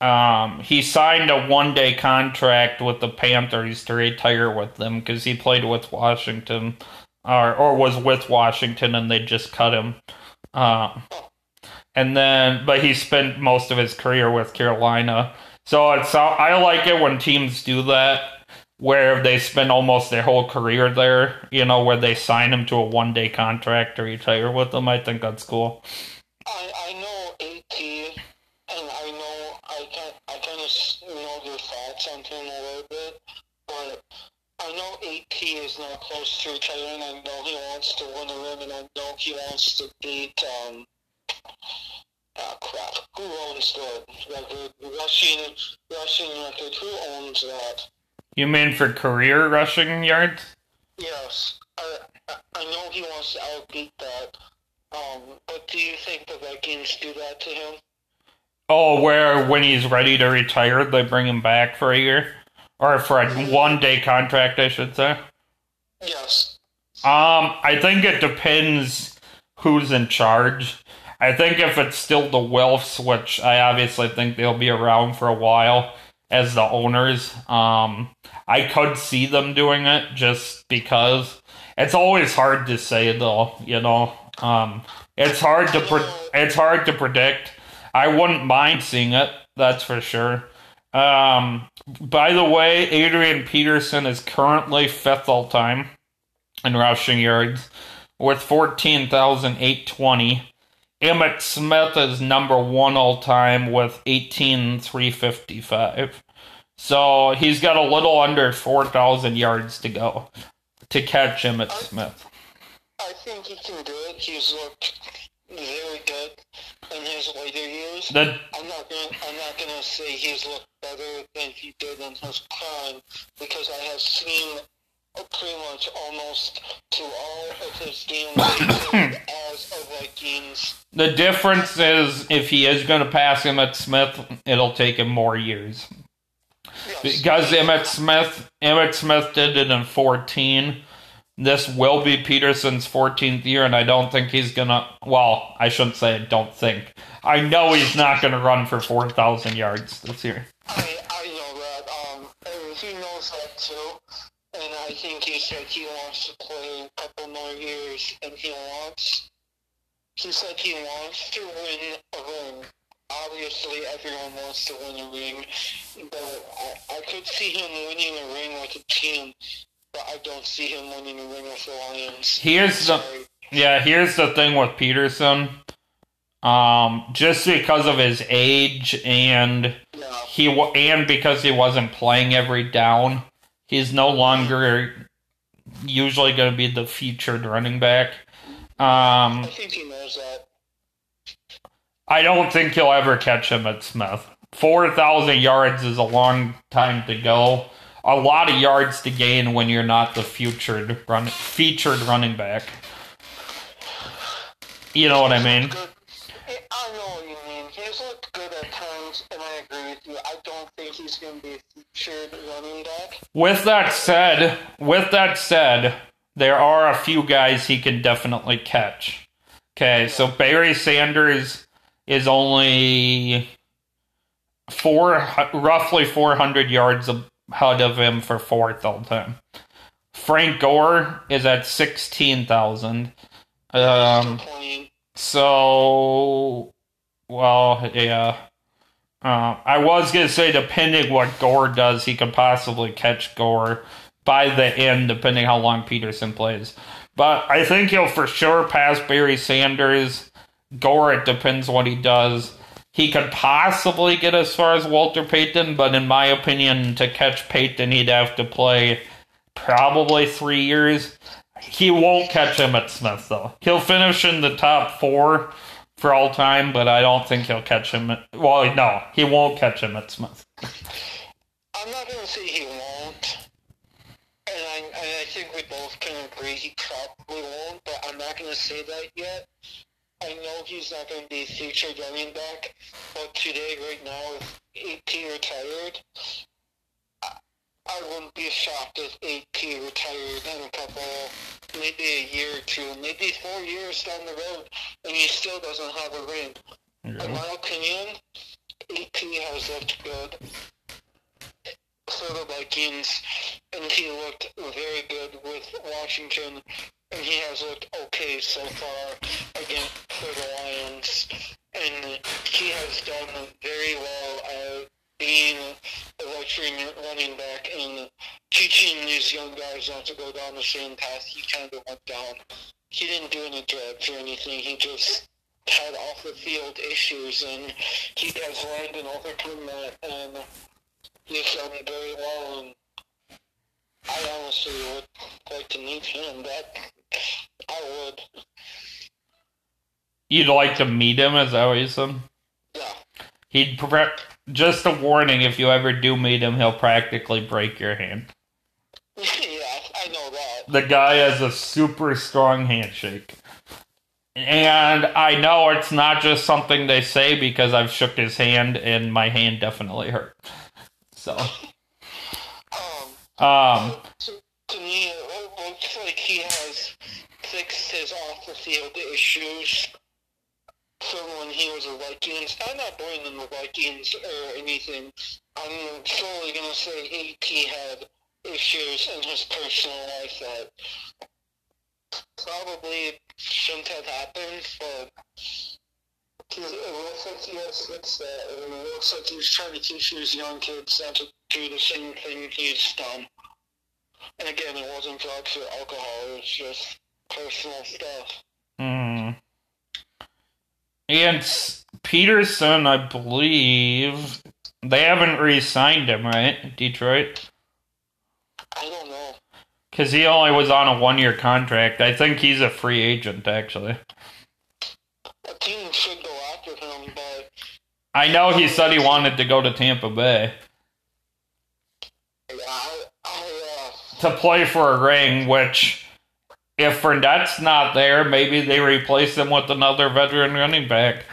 [SPEAKER 1] um, he signed a one day contract with the Panthers to retire with them because he played with Washington, or, or was with Washington, and they just cut him. Um, and then, but he spent most of his career with Carolina. So it's I like it when teams do that, where they spend almost their whole career there. You know, where they sign him to a one day contract to retire with them. I think that's cool.
[SPEAKER 2] I, I know AT, and I know I can I kind of know your thoughts on him a little bit, but I AT is now close to retiring. I know he wants to win a ring, and I know he wants to beat um. Ah, crap. Who owns the record? Rushing, rushing record. Who owns that?
[SPEAKER 1] You mean for career rushing yards?
[SPEAKER 2] Yes, I, I I know he wants to outbeat that. Um, but do you think the Vikings do that to him?
[SPEAKER 1] Oh, where when he's ready to retire, they bring him back for a year? Or for a one day contract, I should say.
[SPEAKER 2] Yes.
[SPEAKER 1] Um, I think it depends who's in charge. I think if it's still the Wilfs, which I obviously think they'll be around for a while as the owners, um, I could see them doing it just because it's always hard to say though, you know. Um, it's hard to pre- it's hard to predict. I wouldn't mind seeing it, that's for sure. Um, by the way, Adrian Peterson is currently fifth all time in rushing yards with 14,820. Emmitt Smith is number one all time with 18,355. So he's got a little under 4,000 yards to go to catch Emmitt Smith.
[SPEAKER 2] I think he can do it. He's looked very good in his later years.
[SPEAKER 1] The
[SPEAKER 2] I'm not gonna I'm not gonna say he's looked better than he did in his prime because I have seen pretty much almost to all of his games [coughs] as a Vikings.
[SPEAKER 1] the difference is if he is going to pass Emmitt Smith, it'll take him more years.
[SPEAKER 2] Yes.
[SPEAKER 1] Because Emmitt Smith, Emmitt Smith did it in 14. This will be Peterson's 14th year, and I don't think he's gonna. Well, I shouldn't say I don't think. I know he's not gonna run for 4,000 yards this year.
[SPEAKER 2] I, I know that. Um, he knows that too. And I think he said he wants to play a couple more years, and he wants. He said he wants to win a ring. Obviously, everyone wants to win a ring, but I, I could see him winning a ring with a team, but I don't see him winning a ring with the Lions.
[SPEAKER 1] Here's the yeah. Here's the thing with Peterson. Um, just because of his age and
[SPEAKER 2] Yeah.
[SPEAKER 1] he and because he wasn't playing every down, he's no longer usually going to be the featured running back. Um,
[SPEAKER 2] I think he knows that.
[SPEAKER 1] I don't think he'll ever catch Emmitt Smith. Four thousand yards is a long time to go. A lot of yards to gain when you're not the featured run featured running back. You know what I mean?
[SPEAKER 2] I know what you mean. He's looked good at times, and I agree with you. I don't think he's going to be a featured running back.
[SPEAKER 1] With that said, with that said, there are a few guys he can definitely catch. Okay, so Barry Sanders is only four, roughly 400 yards ahead of him for fourth all time. Frank Gore is at 16,000. Um, so, well, yeah. Uh, I was gonna say, depending what Gore does, he could possibly catch Gore by the end, depending how long Peterson plays. But I think he'll for sure pass Barry Sanders. Gore, it depends what he does. He could possibly get as far as Walter Payton, but in my opinion, to catch Payton, he'd have to play probably three years. He won't catch Emmitt Smith, though. He'll finish in the top four for all time, but I don't think he'll catch him. At, well, no, he won't catch Emmitt Smith.
[SPEAKER 2] I'm not going to say he won't. And I, and I think we both can agree he probably won't, but I'm not going to say that yet. I know he's not going to be a featured running back, but today, right now, if AP retired, I, I wouldn't be shocked if AP retired in a couple, maybe a year or two, maybe four years down the road, and he still doesn't have a ring. In my opinion, AP has looked good. For the Vikings, and he looked very good with Washington, and he has looked okay so far again for the Lions, and he has done very well at being a veteran running back and teaching these young guys not to go down the same path he kind of went down. He didn't do any drugs or anything. He just had off the field issues, and he has learned and overcome that, and he's done very well. And I honestly would like to meet him. That I would.
[SPEAKER 1] You'd like to meet him, is that what you said?
[SPEAKER 2] Yeah.
[SPEAKER 1] He'd pre- just a warning: if you ever do meet him, he'll practically break your hand. [laughs]
[SPEAKER 2] yeah, I know that.
[SPEAKER 1] The guy has a super strong handshake. And I know it's not just something they say because I've shook his hand and my hand definitely hurt. So, [laughs]
[SPEAKER 2] Um,
[SPEAKER 1] um,
[SPEAKER 2] to, to me, it looks like he has fixed his off the field issues from when he was a Vikings. I'm not blaming the Vikings or anything. I'm solely going to say AP had issues in his personal life that probably shouldn't have happened, but it looks like he has fixed that, and it looks like he's trying to teach these young kids not to do the same thing he's done. And again, it wasn't drugs or alcohol, it was just personal stuff.
[SPEAKER 1] hmm. And Peterson, I believe they haven't re-signed him, right? Detroit,
[SPEAKER 2] I don't know.
[SPEAKER 1] because he only was on a one-year contract. I think he's a free agent, actually.
[SPEAKER 2] A team should go after him, but
[SPEAKER 1] I know he said he wanted to go to Tampa Bay
[SPEAKER 2] I, I, uh,
[SPEAKER 1] to play for a ring, which. If Fournette's not there, maybe they replace him with another veteran running back.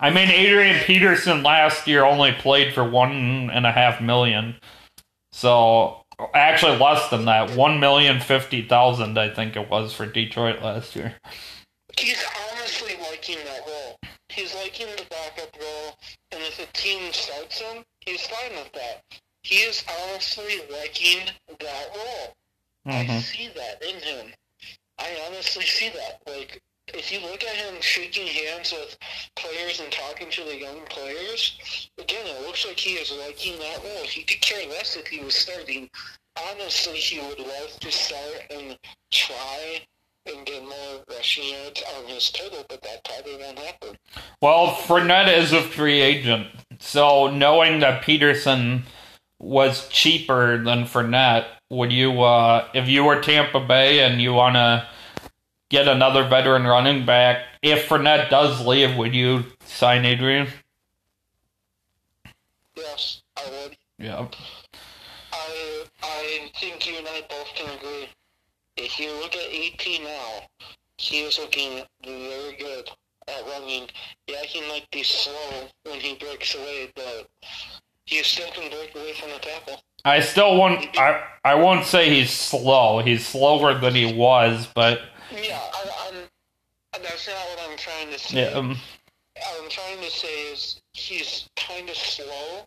[SPEAKER 1] I mean, Adrian Peterson last year only played for one and a half million. So, actually less than that. One million fifty thousand, I think it was for Detroit last year.
[SPEAKER 2] He's honestly liking that role. He's liking the backup role, and if a team starts him, he's fine with that. He is honestly liking that role. I
[SPEAKER 1] hmm
[SPEAKER 2] see that in him. I honestly see that. Like, if you look at him shaking hands with players and talking to the young players, again, it looks like he is liking that role. He could care less if he was starting. Honestly, he would love to start and try and get more rushing yards on his total, but that probably won't happen.
[SPEAKER 1] Well, Fournette is a free agent. So, knowing that Peterson was cheaper than Fournette, would you, uh, if you were Tampa Bay and you want to get another veteran running back, if Fournette does leave, would you sign Adrian?
[SPEAKER 2] Yes, I would.
[SPEAKER 1] Yeah.
[SPEAKER 2] I I think you and I both can agree. If you look at AP now, he is looking very good at running. Yeah, he might be slow when he breaks away, but he still can break away from the tackle.
[SPEAKER 1] I still won't. I I won't say he's slow. He's slower than he was, but
[SPEAKER 2] Yeah, I, I'm. That's not what I'm trying to say.
[SPEAKER 1] yeah, um,
[SPEAKER 2] What I'm trying to say is he's kind of slow,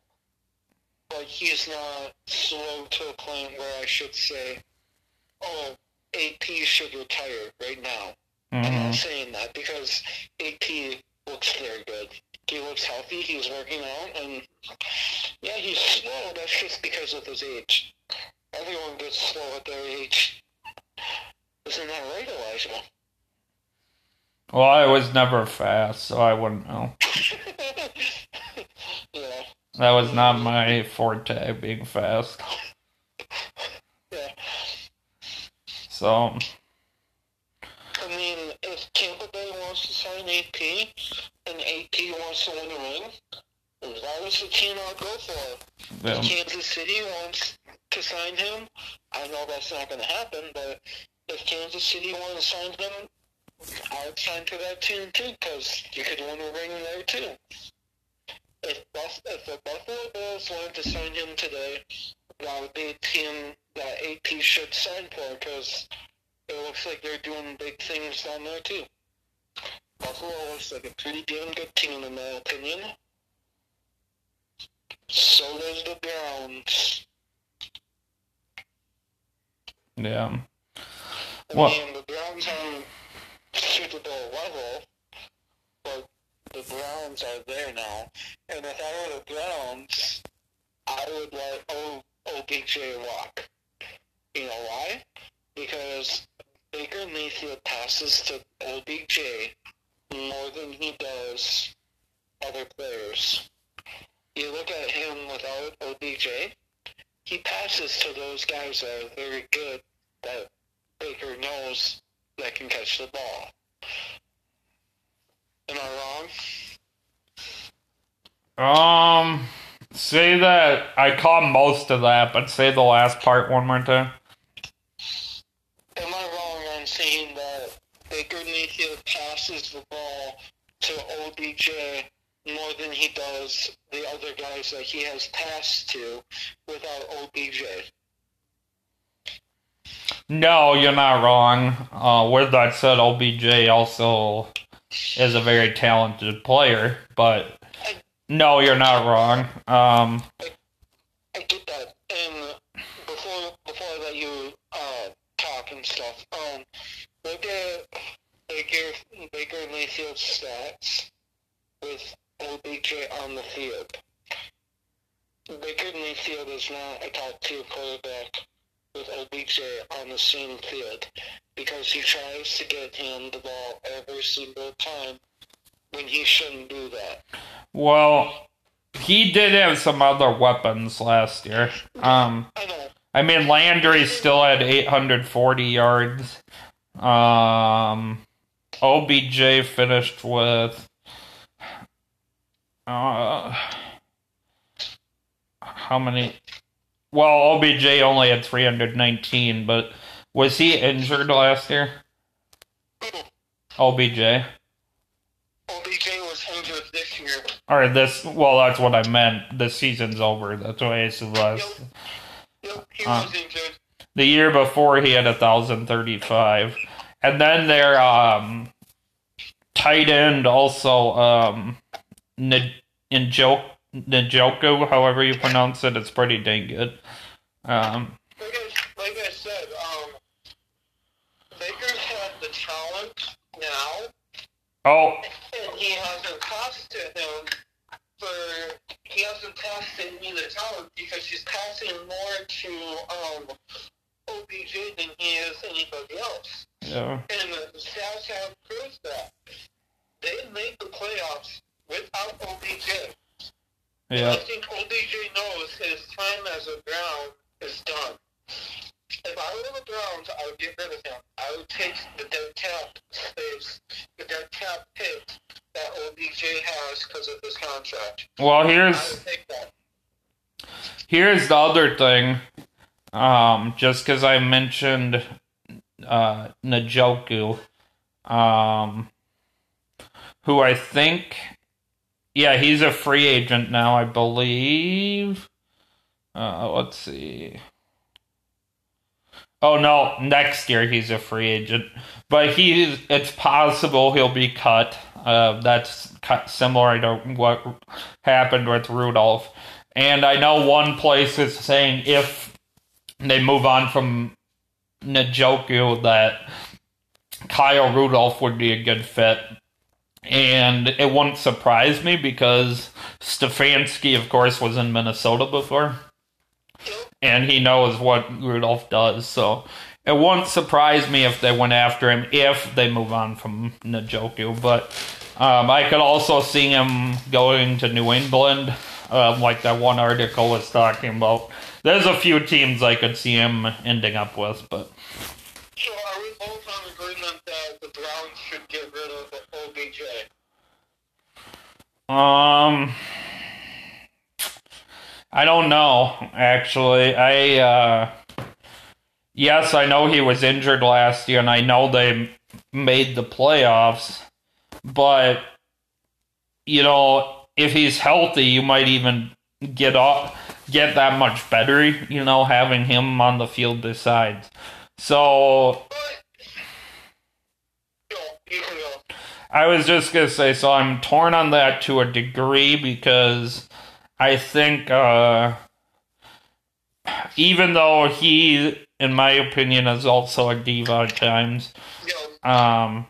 [SPEAKER 2] but he's not slow to a point where I should say, "Oh, AP should retire right now." I'm not saying that because AP looks very good. He looks healthy. He's working out, and yeah, he's slow. That's just because of his age. Everyone gets slow at their age. Isn't that right, Elijah?
[SPEAKER 1] well, I was never fast, so I wouldn't know. [laughs]
[SPEAKER 2] yeah,
[SPEAKER 1] That was not my forte, being fast. [laughs]
[SPEAKER 2] yeah.
[SPEAKER 1] So
[SPEAKER 2] mean, if Tampa Bay wants to sign AP and AP wants to win a ring, that is the team I'll go for.
[SPEAKER 1] yeah.
[SPEAKER 2] If Kansas City wants to sign him, I know that's not going to happen, but if Kansas City wants to sign him, I would sign to that team too, because you could win a ring there too. If, Buff- if the Buffalo Bills wanted to sign him today, that would be a team that AP should sign for, because it looks like they're doing big things down there too. Buffalo looks like a pretty damn good team in my opinion. So does the Browns.
[SPEAKER 1] yeah.
[SPEAKER 2] I
[SPEAKER 1] Well-
[SPEAKER 2] mean, the Browns on Super Bowl level, but the Browns are there now. And if I were the Browns, I would let oh, o- OBJ walk. You know why? Because Baker Mayfield passes to OBJ more than he does other players. You look at him without OBJ, he passes to those guys that are very good that Baker knows that can catch the ball. Am I wrong?
[SPEAKER 1] Um, say that I caught most of that, but say the last part one more time.
[SPEAKER 2] Am I wrong on saying that Baker Mayfield passes the ball to OBJ more than he does the other guys that he has passed to without OBJ?
[SPEAKER 1] No, you're not wrong. Uh, with that said, OBJ also is a very talented player, but no, you're not wrong. Um,
[SPEAKER 2] I get that. And before before I let you uh, and stuff, um, look at Baker Baker Mayfield's stats with OBJ on the field. Baker Mayfield is not a top tier quarterback with OBJ on the same field because he tries to get him the ball every single time when he shouldn't do that.
[SPEAKER 1] well, he did have some other weapons last year. Um,
[SPEAKER 2] I know.
[SPEAKER 1] I mean, Landry still had 840 yards. Um, OBJ finished with. Uh, how many? Well, OBJ only had 319, but was he injured last year? OBJ.
[SPEAKER 2] OBJ was injured this year.
[SPEAKER 1] Or this, well, that's what I meant. The season's over. That's why I said last.
[SPEAKER 2] Yep, he
[SPEAKER 1] Uh.
[SPEAKER 2] was injured.
[SPEAKER 1] The year before, he had 1,035. And then their um, tight end also, um, Njoku, Njoku, however you pronounce it, it's pretty dang good. Um,
[SPEAKER 2] Like I, like I said, um, Baker's had the talent now,
[SPEAKER 1] oh,
[SPEAKER 2] and he hasn't costed him for. He hasn't costed me the talent because he's passing more to um, OBJ than he is anybody else.
[SPEAKER 1] yeah.
[SPEAKER 2] And the stats have proved that. They made the playoffs without OBJ.
[SPEAKER 1] Yeah.
[SPEAKER 2] I think OBJ knows his time as a Brown is done. If I were the Browns, I would get rid of him. I would take the dead cap space, the dead cap hit that OBJ has because of his contract.
[SPEAKER 1] Well,
[SPEAKER 2] I
[SPEAKER 1] here's
[SPEAKER 2] would take that.
[SPEAKER 1] here's the other thing. Um, just because I mentioned uh, Njoku, um, who I think, yeah, he's a free agent now, I believe. Uh, let's see. Oh no, next year he's a free agent, but he's. It's possible he'll be cut. Uh, that's similar to what happened with Rudolph, and I know one place is saying if they move on from Njoku that Kyle Rudolph would be a good fit. And it wouldn't surprise me because Stefanski, of course, was in Minnesota before. And he knows what Rudolph does. So it wouldn't surprise me if they went after him if they move on from Njoku. But um, I could also see him going to New England, uh, like that one article was talking about. There's a few teams I could see him ending up with, but.
[SPEAKER 2] So are we both on agreement that the Browns should get rid of OBJ?
[SPEAKER 1] Um, I don't know. Actually, I uh, yes, I know he was injured last year, and I know they made the playoffs. But you know, if he's healthy, you might even get off, get that much better. You know, having him on the field besides. So. I was just gonna say, so I'm torn on that to a degree because I think, uh, even though he, in my opinion, is also a diva at times, um,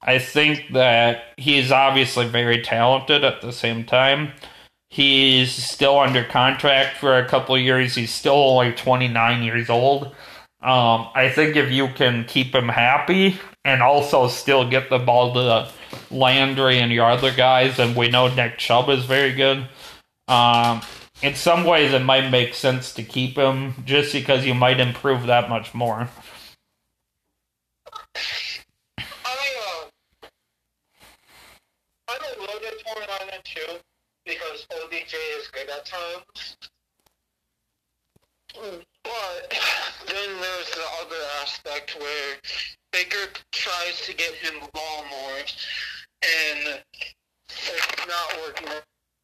[SPEAKER 1] I think that he's obviously very talented at the same time. He's still under contract for a couple of years. He's still like 29 years old. Um, I think if you can keep him happy and also still get the ball to Landry and your other guys, and we know Nick Chubb is very good. Um, in some ways, it might make sense to keep him just because you might improve that much more.
[SPEAKER 2] I, uh, I'm too, because is good at times. But then there's the other aspect where Baker tries to get him the ball more, and it's not working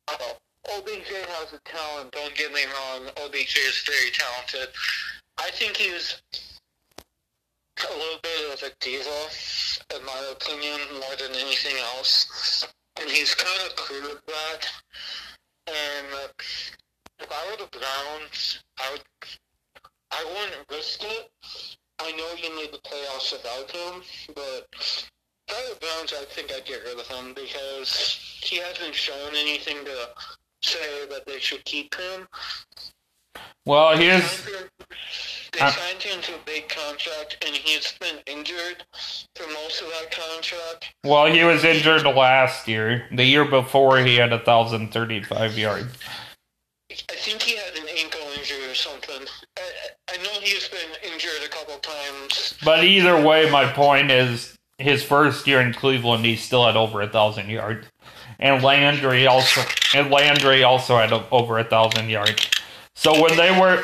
[SPEAKER 2] out. OBJ has a talent, don't get me wrong. OBJ is very talented. I think he's a little bit of a diva, in my opinion, more than anything else. And he's kind of clear with that. And uh, if I were the Browns, I would, I wouldn't risk it. I know you made the playoffs without him, but if I were the Browns, I think I'd get rid of him because he hasn't shown anything to say that they should keep him.
[SPEAKER 1] Well, here's
[SPEAKER 2] They
[SPEAKER 1] Uh,
[SPEAKER 2] signed him to a big contract, and he's been injured for most of that contract.
[SPEAKER 1] Well, he was injured last year. The year before, he had a thousand thirty-five yards.
[SPEAKER 2] I think he had an ankle injury or something. I, I know he's been injured a couple times.
[SPEAKER 1] But either way, my point is, his first year in Cleveland, he still had over a thousand yards, and Landry also, and Landry also had a, over a thousand yards. So when they were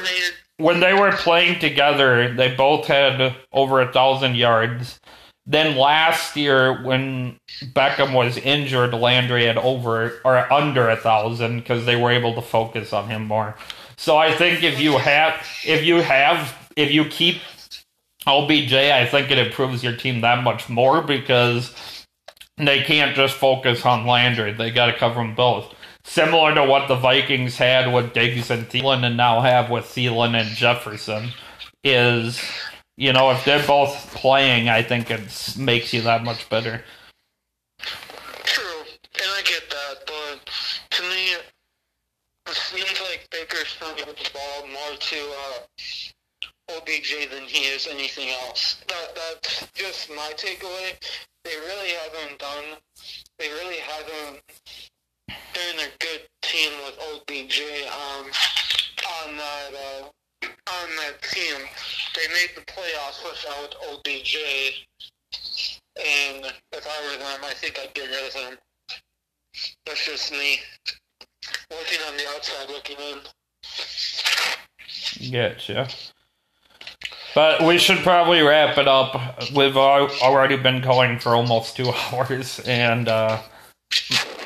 [SPEAKER 1] when they were playing together, they both had over a thousand yards. Then last year, when Beckham was injured, Landry had over or under a thousand because they were able to focus on him more. So I think if you have, if you have, if you keep OBJ, I think it improves your team that much more because they can't just focus on Landry. They got to cover them both. Similar to what the Vikings had with Diggs and Thielen and now have with Thielen and Jefferson is, you know, if they're both playing, I think it makes you that much better.
[SPEAKER 2] True, and I get that, but to me, it seems like Baker's trying the ball more to uh, OBJ than he is anything else. That that's just my takeaway. They really haven't done. They really haven't been a good team with OBJ on on that uh, on that team. They made the playoffs without OBJ. And if I were them, I think I'd get rid of him. That's just me. Working on the outside looking in.
[SPEAKER 1] Getcha. But we should probably wrap it up. We've already been going for almost two [laughs] hours, and uh,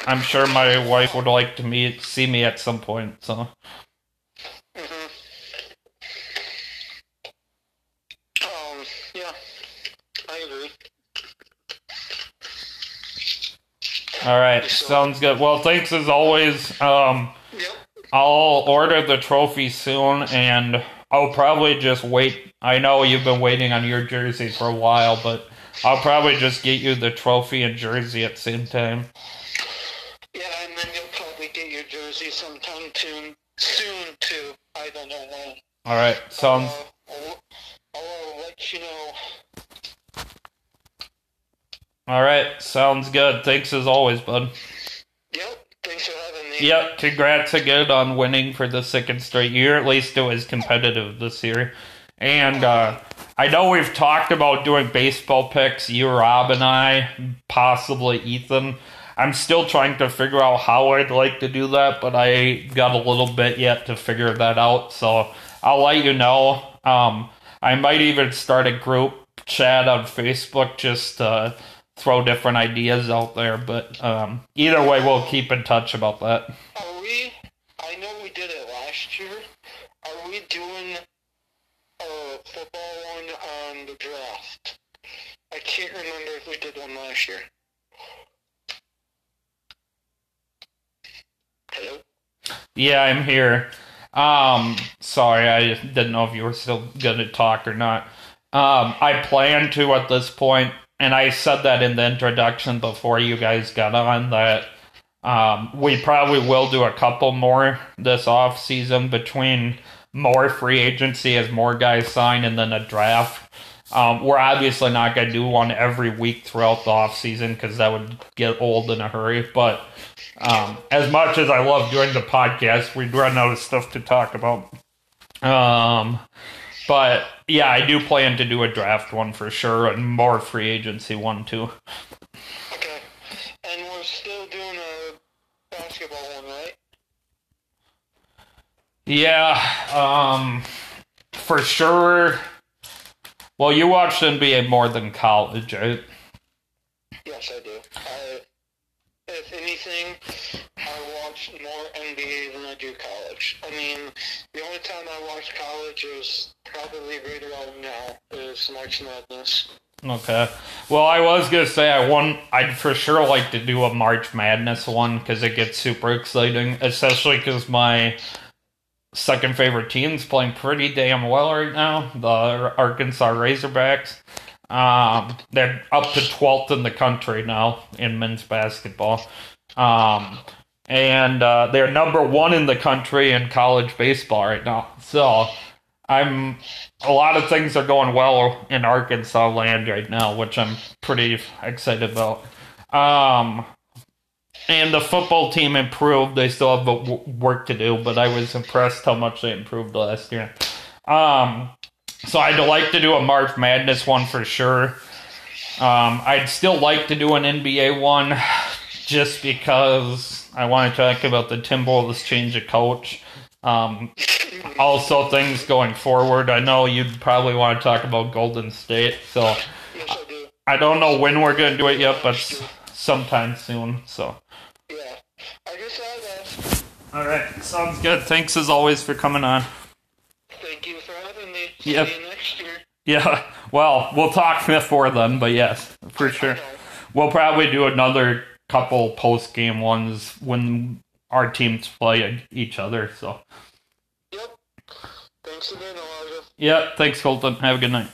[SPEAKER 1] I'm sure my wife would like to meet see me at some point. So
[SPEAKER 2] hmm Um, yeah, I agree.
[SPEAKER 1] all right, sounds good. Well, thanks as always. Um,
[SPEAKER 2] Yep.
[SPEAKER 1] I'll order the trophy soon, and I'll probably just wait. I know you've been waiting on your jersey for a while, but I'll probably just get you the trophy and jersey at the same time.
[SPEAKER 2] Yeah, and then you'll probably get your jersey sometime soon, soon too. I don't know when.
[SPEAKER 1] All right, sounds
[SPEAKER 2] Uh, I'll, I'll let you know.
[SPEAKER 1] all right. Sounds good. Thanks as always, bud.
[SPEAKER 2] Yep. Thanks for having me.
[SPEAKER 1] Yep. Congrats again on winning for the second straight year. At least it was competitive this year. And uh, I know we've talked about doing baseball picks, you, Rob, and I, possibly Ethan. I'm still trying to figure out how I'd like to do that, but I got a little bit yet to figure that out. So I'll let you know. Um, I might even start a group chat on Facebook just to throw different ideas out there. But um, either way, we'll keep in touch about that.
[SPEAKER 2] Are we? I know we did it last year. Are we doing a football one on the draft? I can't remember if we did one last year. Hello.
[SPEAKER 1] Yeah, I'm here. Um, sorry, I didn't know if you were still gonna talk or not. Um, I plan to at this point, and I said that in the introduction before you guys got on that um, we probably will do a couple more this off season between more free agency as more guys sign and then a draft. Um, we're obviously not going to do one every week throughout the off season because that would get old in a hurry. But um, as much as I love doing the podcast, we run out of stuff to talk about. Um, but yeah, I do plan to do a draft one for sure and more free agency one too.
[SPEAKER 2] Okay. And we're still doing a basketball one, right?
[SPEAKER 1] Yeah, um, for sure. Well, you watched NBA more than college, right?
[SPEAKER 2] Yes, I do. I, if anything, I watch more NBA than I do college. I mean, the only time I watch college is probably right around now is March Madness.
[SPEAKER 1] Okay. Well, I was gonna say I want. I'd for sure like to do a March Madness one because it gets super exciting, especially because my second favorite team's playing pretty damn well right now. The Arkansas Razorbacks. Um, they're up to twelfth in the country now in men's basketball. Um, and uh, they're number one in the country in college baseball right now. So I'm a lot of things are going well in Arkansas land right now, which I'm pretty excited about. Um, and the football team improved. They still have work to do, but I was impressed how much they improved last year. Um, so I'd like to do a March Madness one for sure. Um, I'd still like to do an NBA one, just because I want to talk about the Timberwolves change of coach. Um, also, things going forward. I know you'd probably want to talk about Golden State, so
[SPEAKER 2] I do.
[SPEAKER 1] I don't know when we're going to do it yet, but sometime soon. So,
[SPEAKER 2] Yeah. I guess I'd
[SPEAKER 1] all right, sounds good. Thanks as always for coming on.
[SPEAKER 2] Thank you for having me.
[SPEAKER 1] Yep.
[SPEAKER 2] Next year.
[SPEAKER 1] Yeah, well, we'll talk before then, but yes, for sure. We'll probably do another couple post game ones when our teams play each other. So,
[SPEAKER 2] Yep. Thanks again, Elijah.
[SPEAKER 1] yeah, thanks, Colten. Have a good night.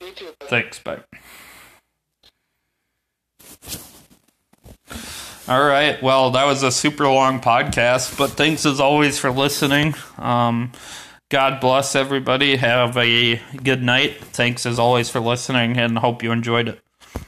[SPEAKER 2] You too.
[SPEAKER 1] Thanks, bye. All right. Well, that was a super long podcast, but thanks as always for listening. Um, God bless everybody. Have a good night. Thanks as always for listening and hope you enjoyed it.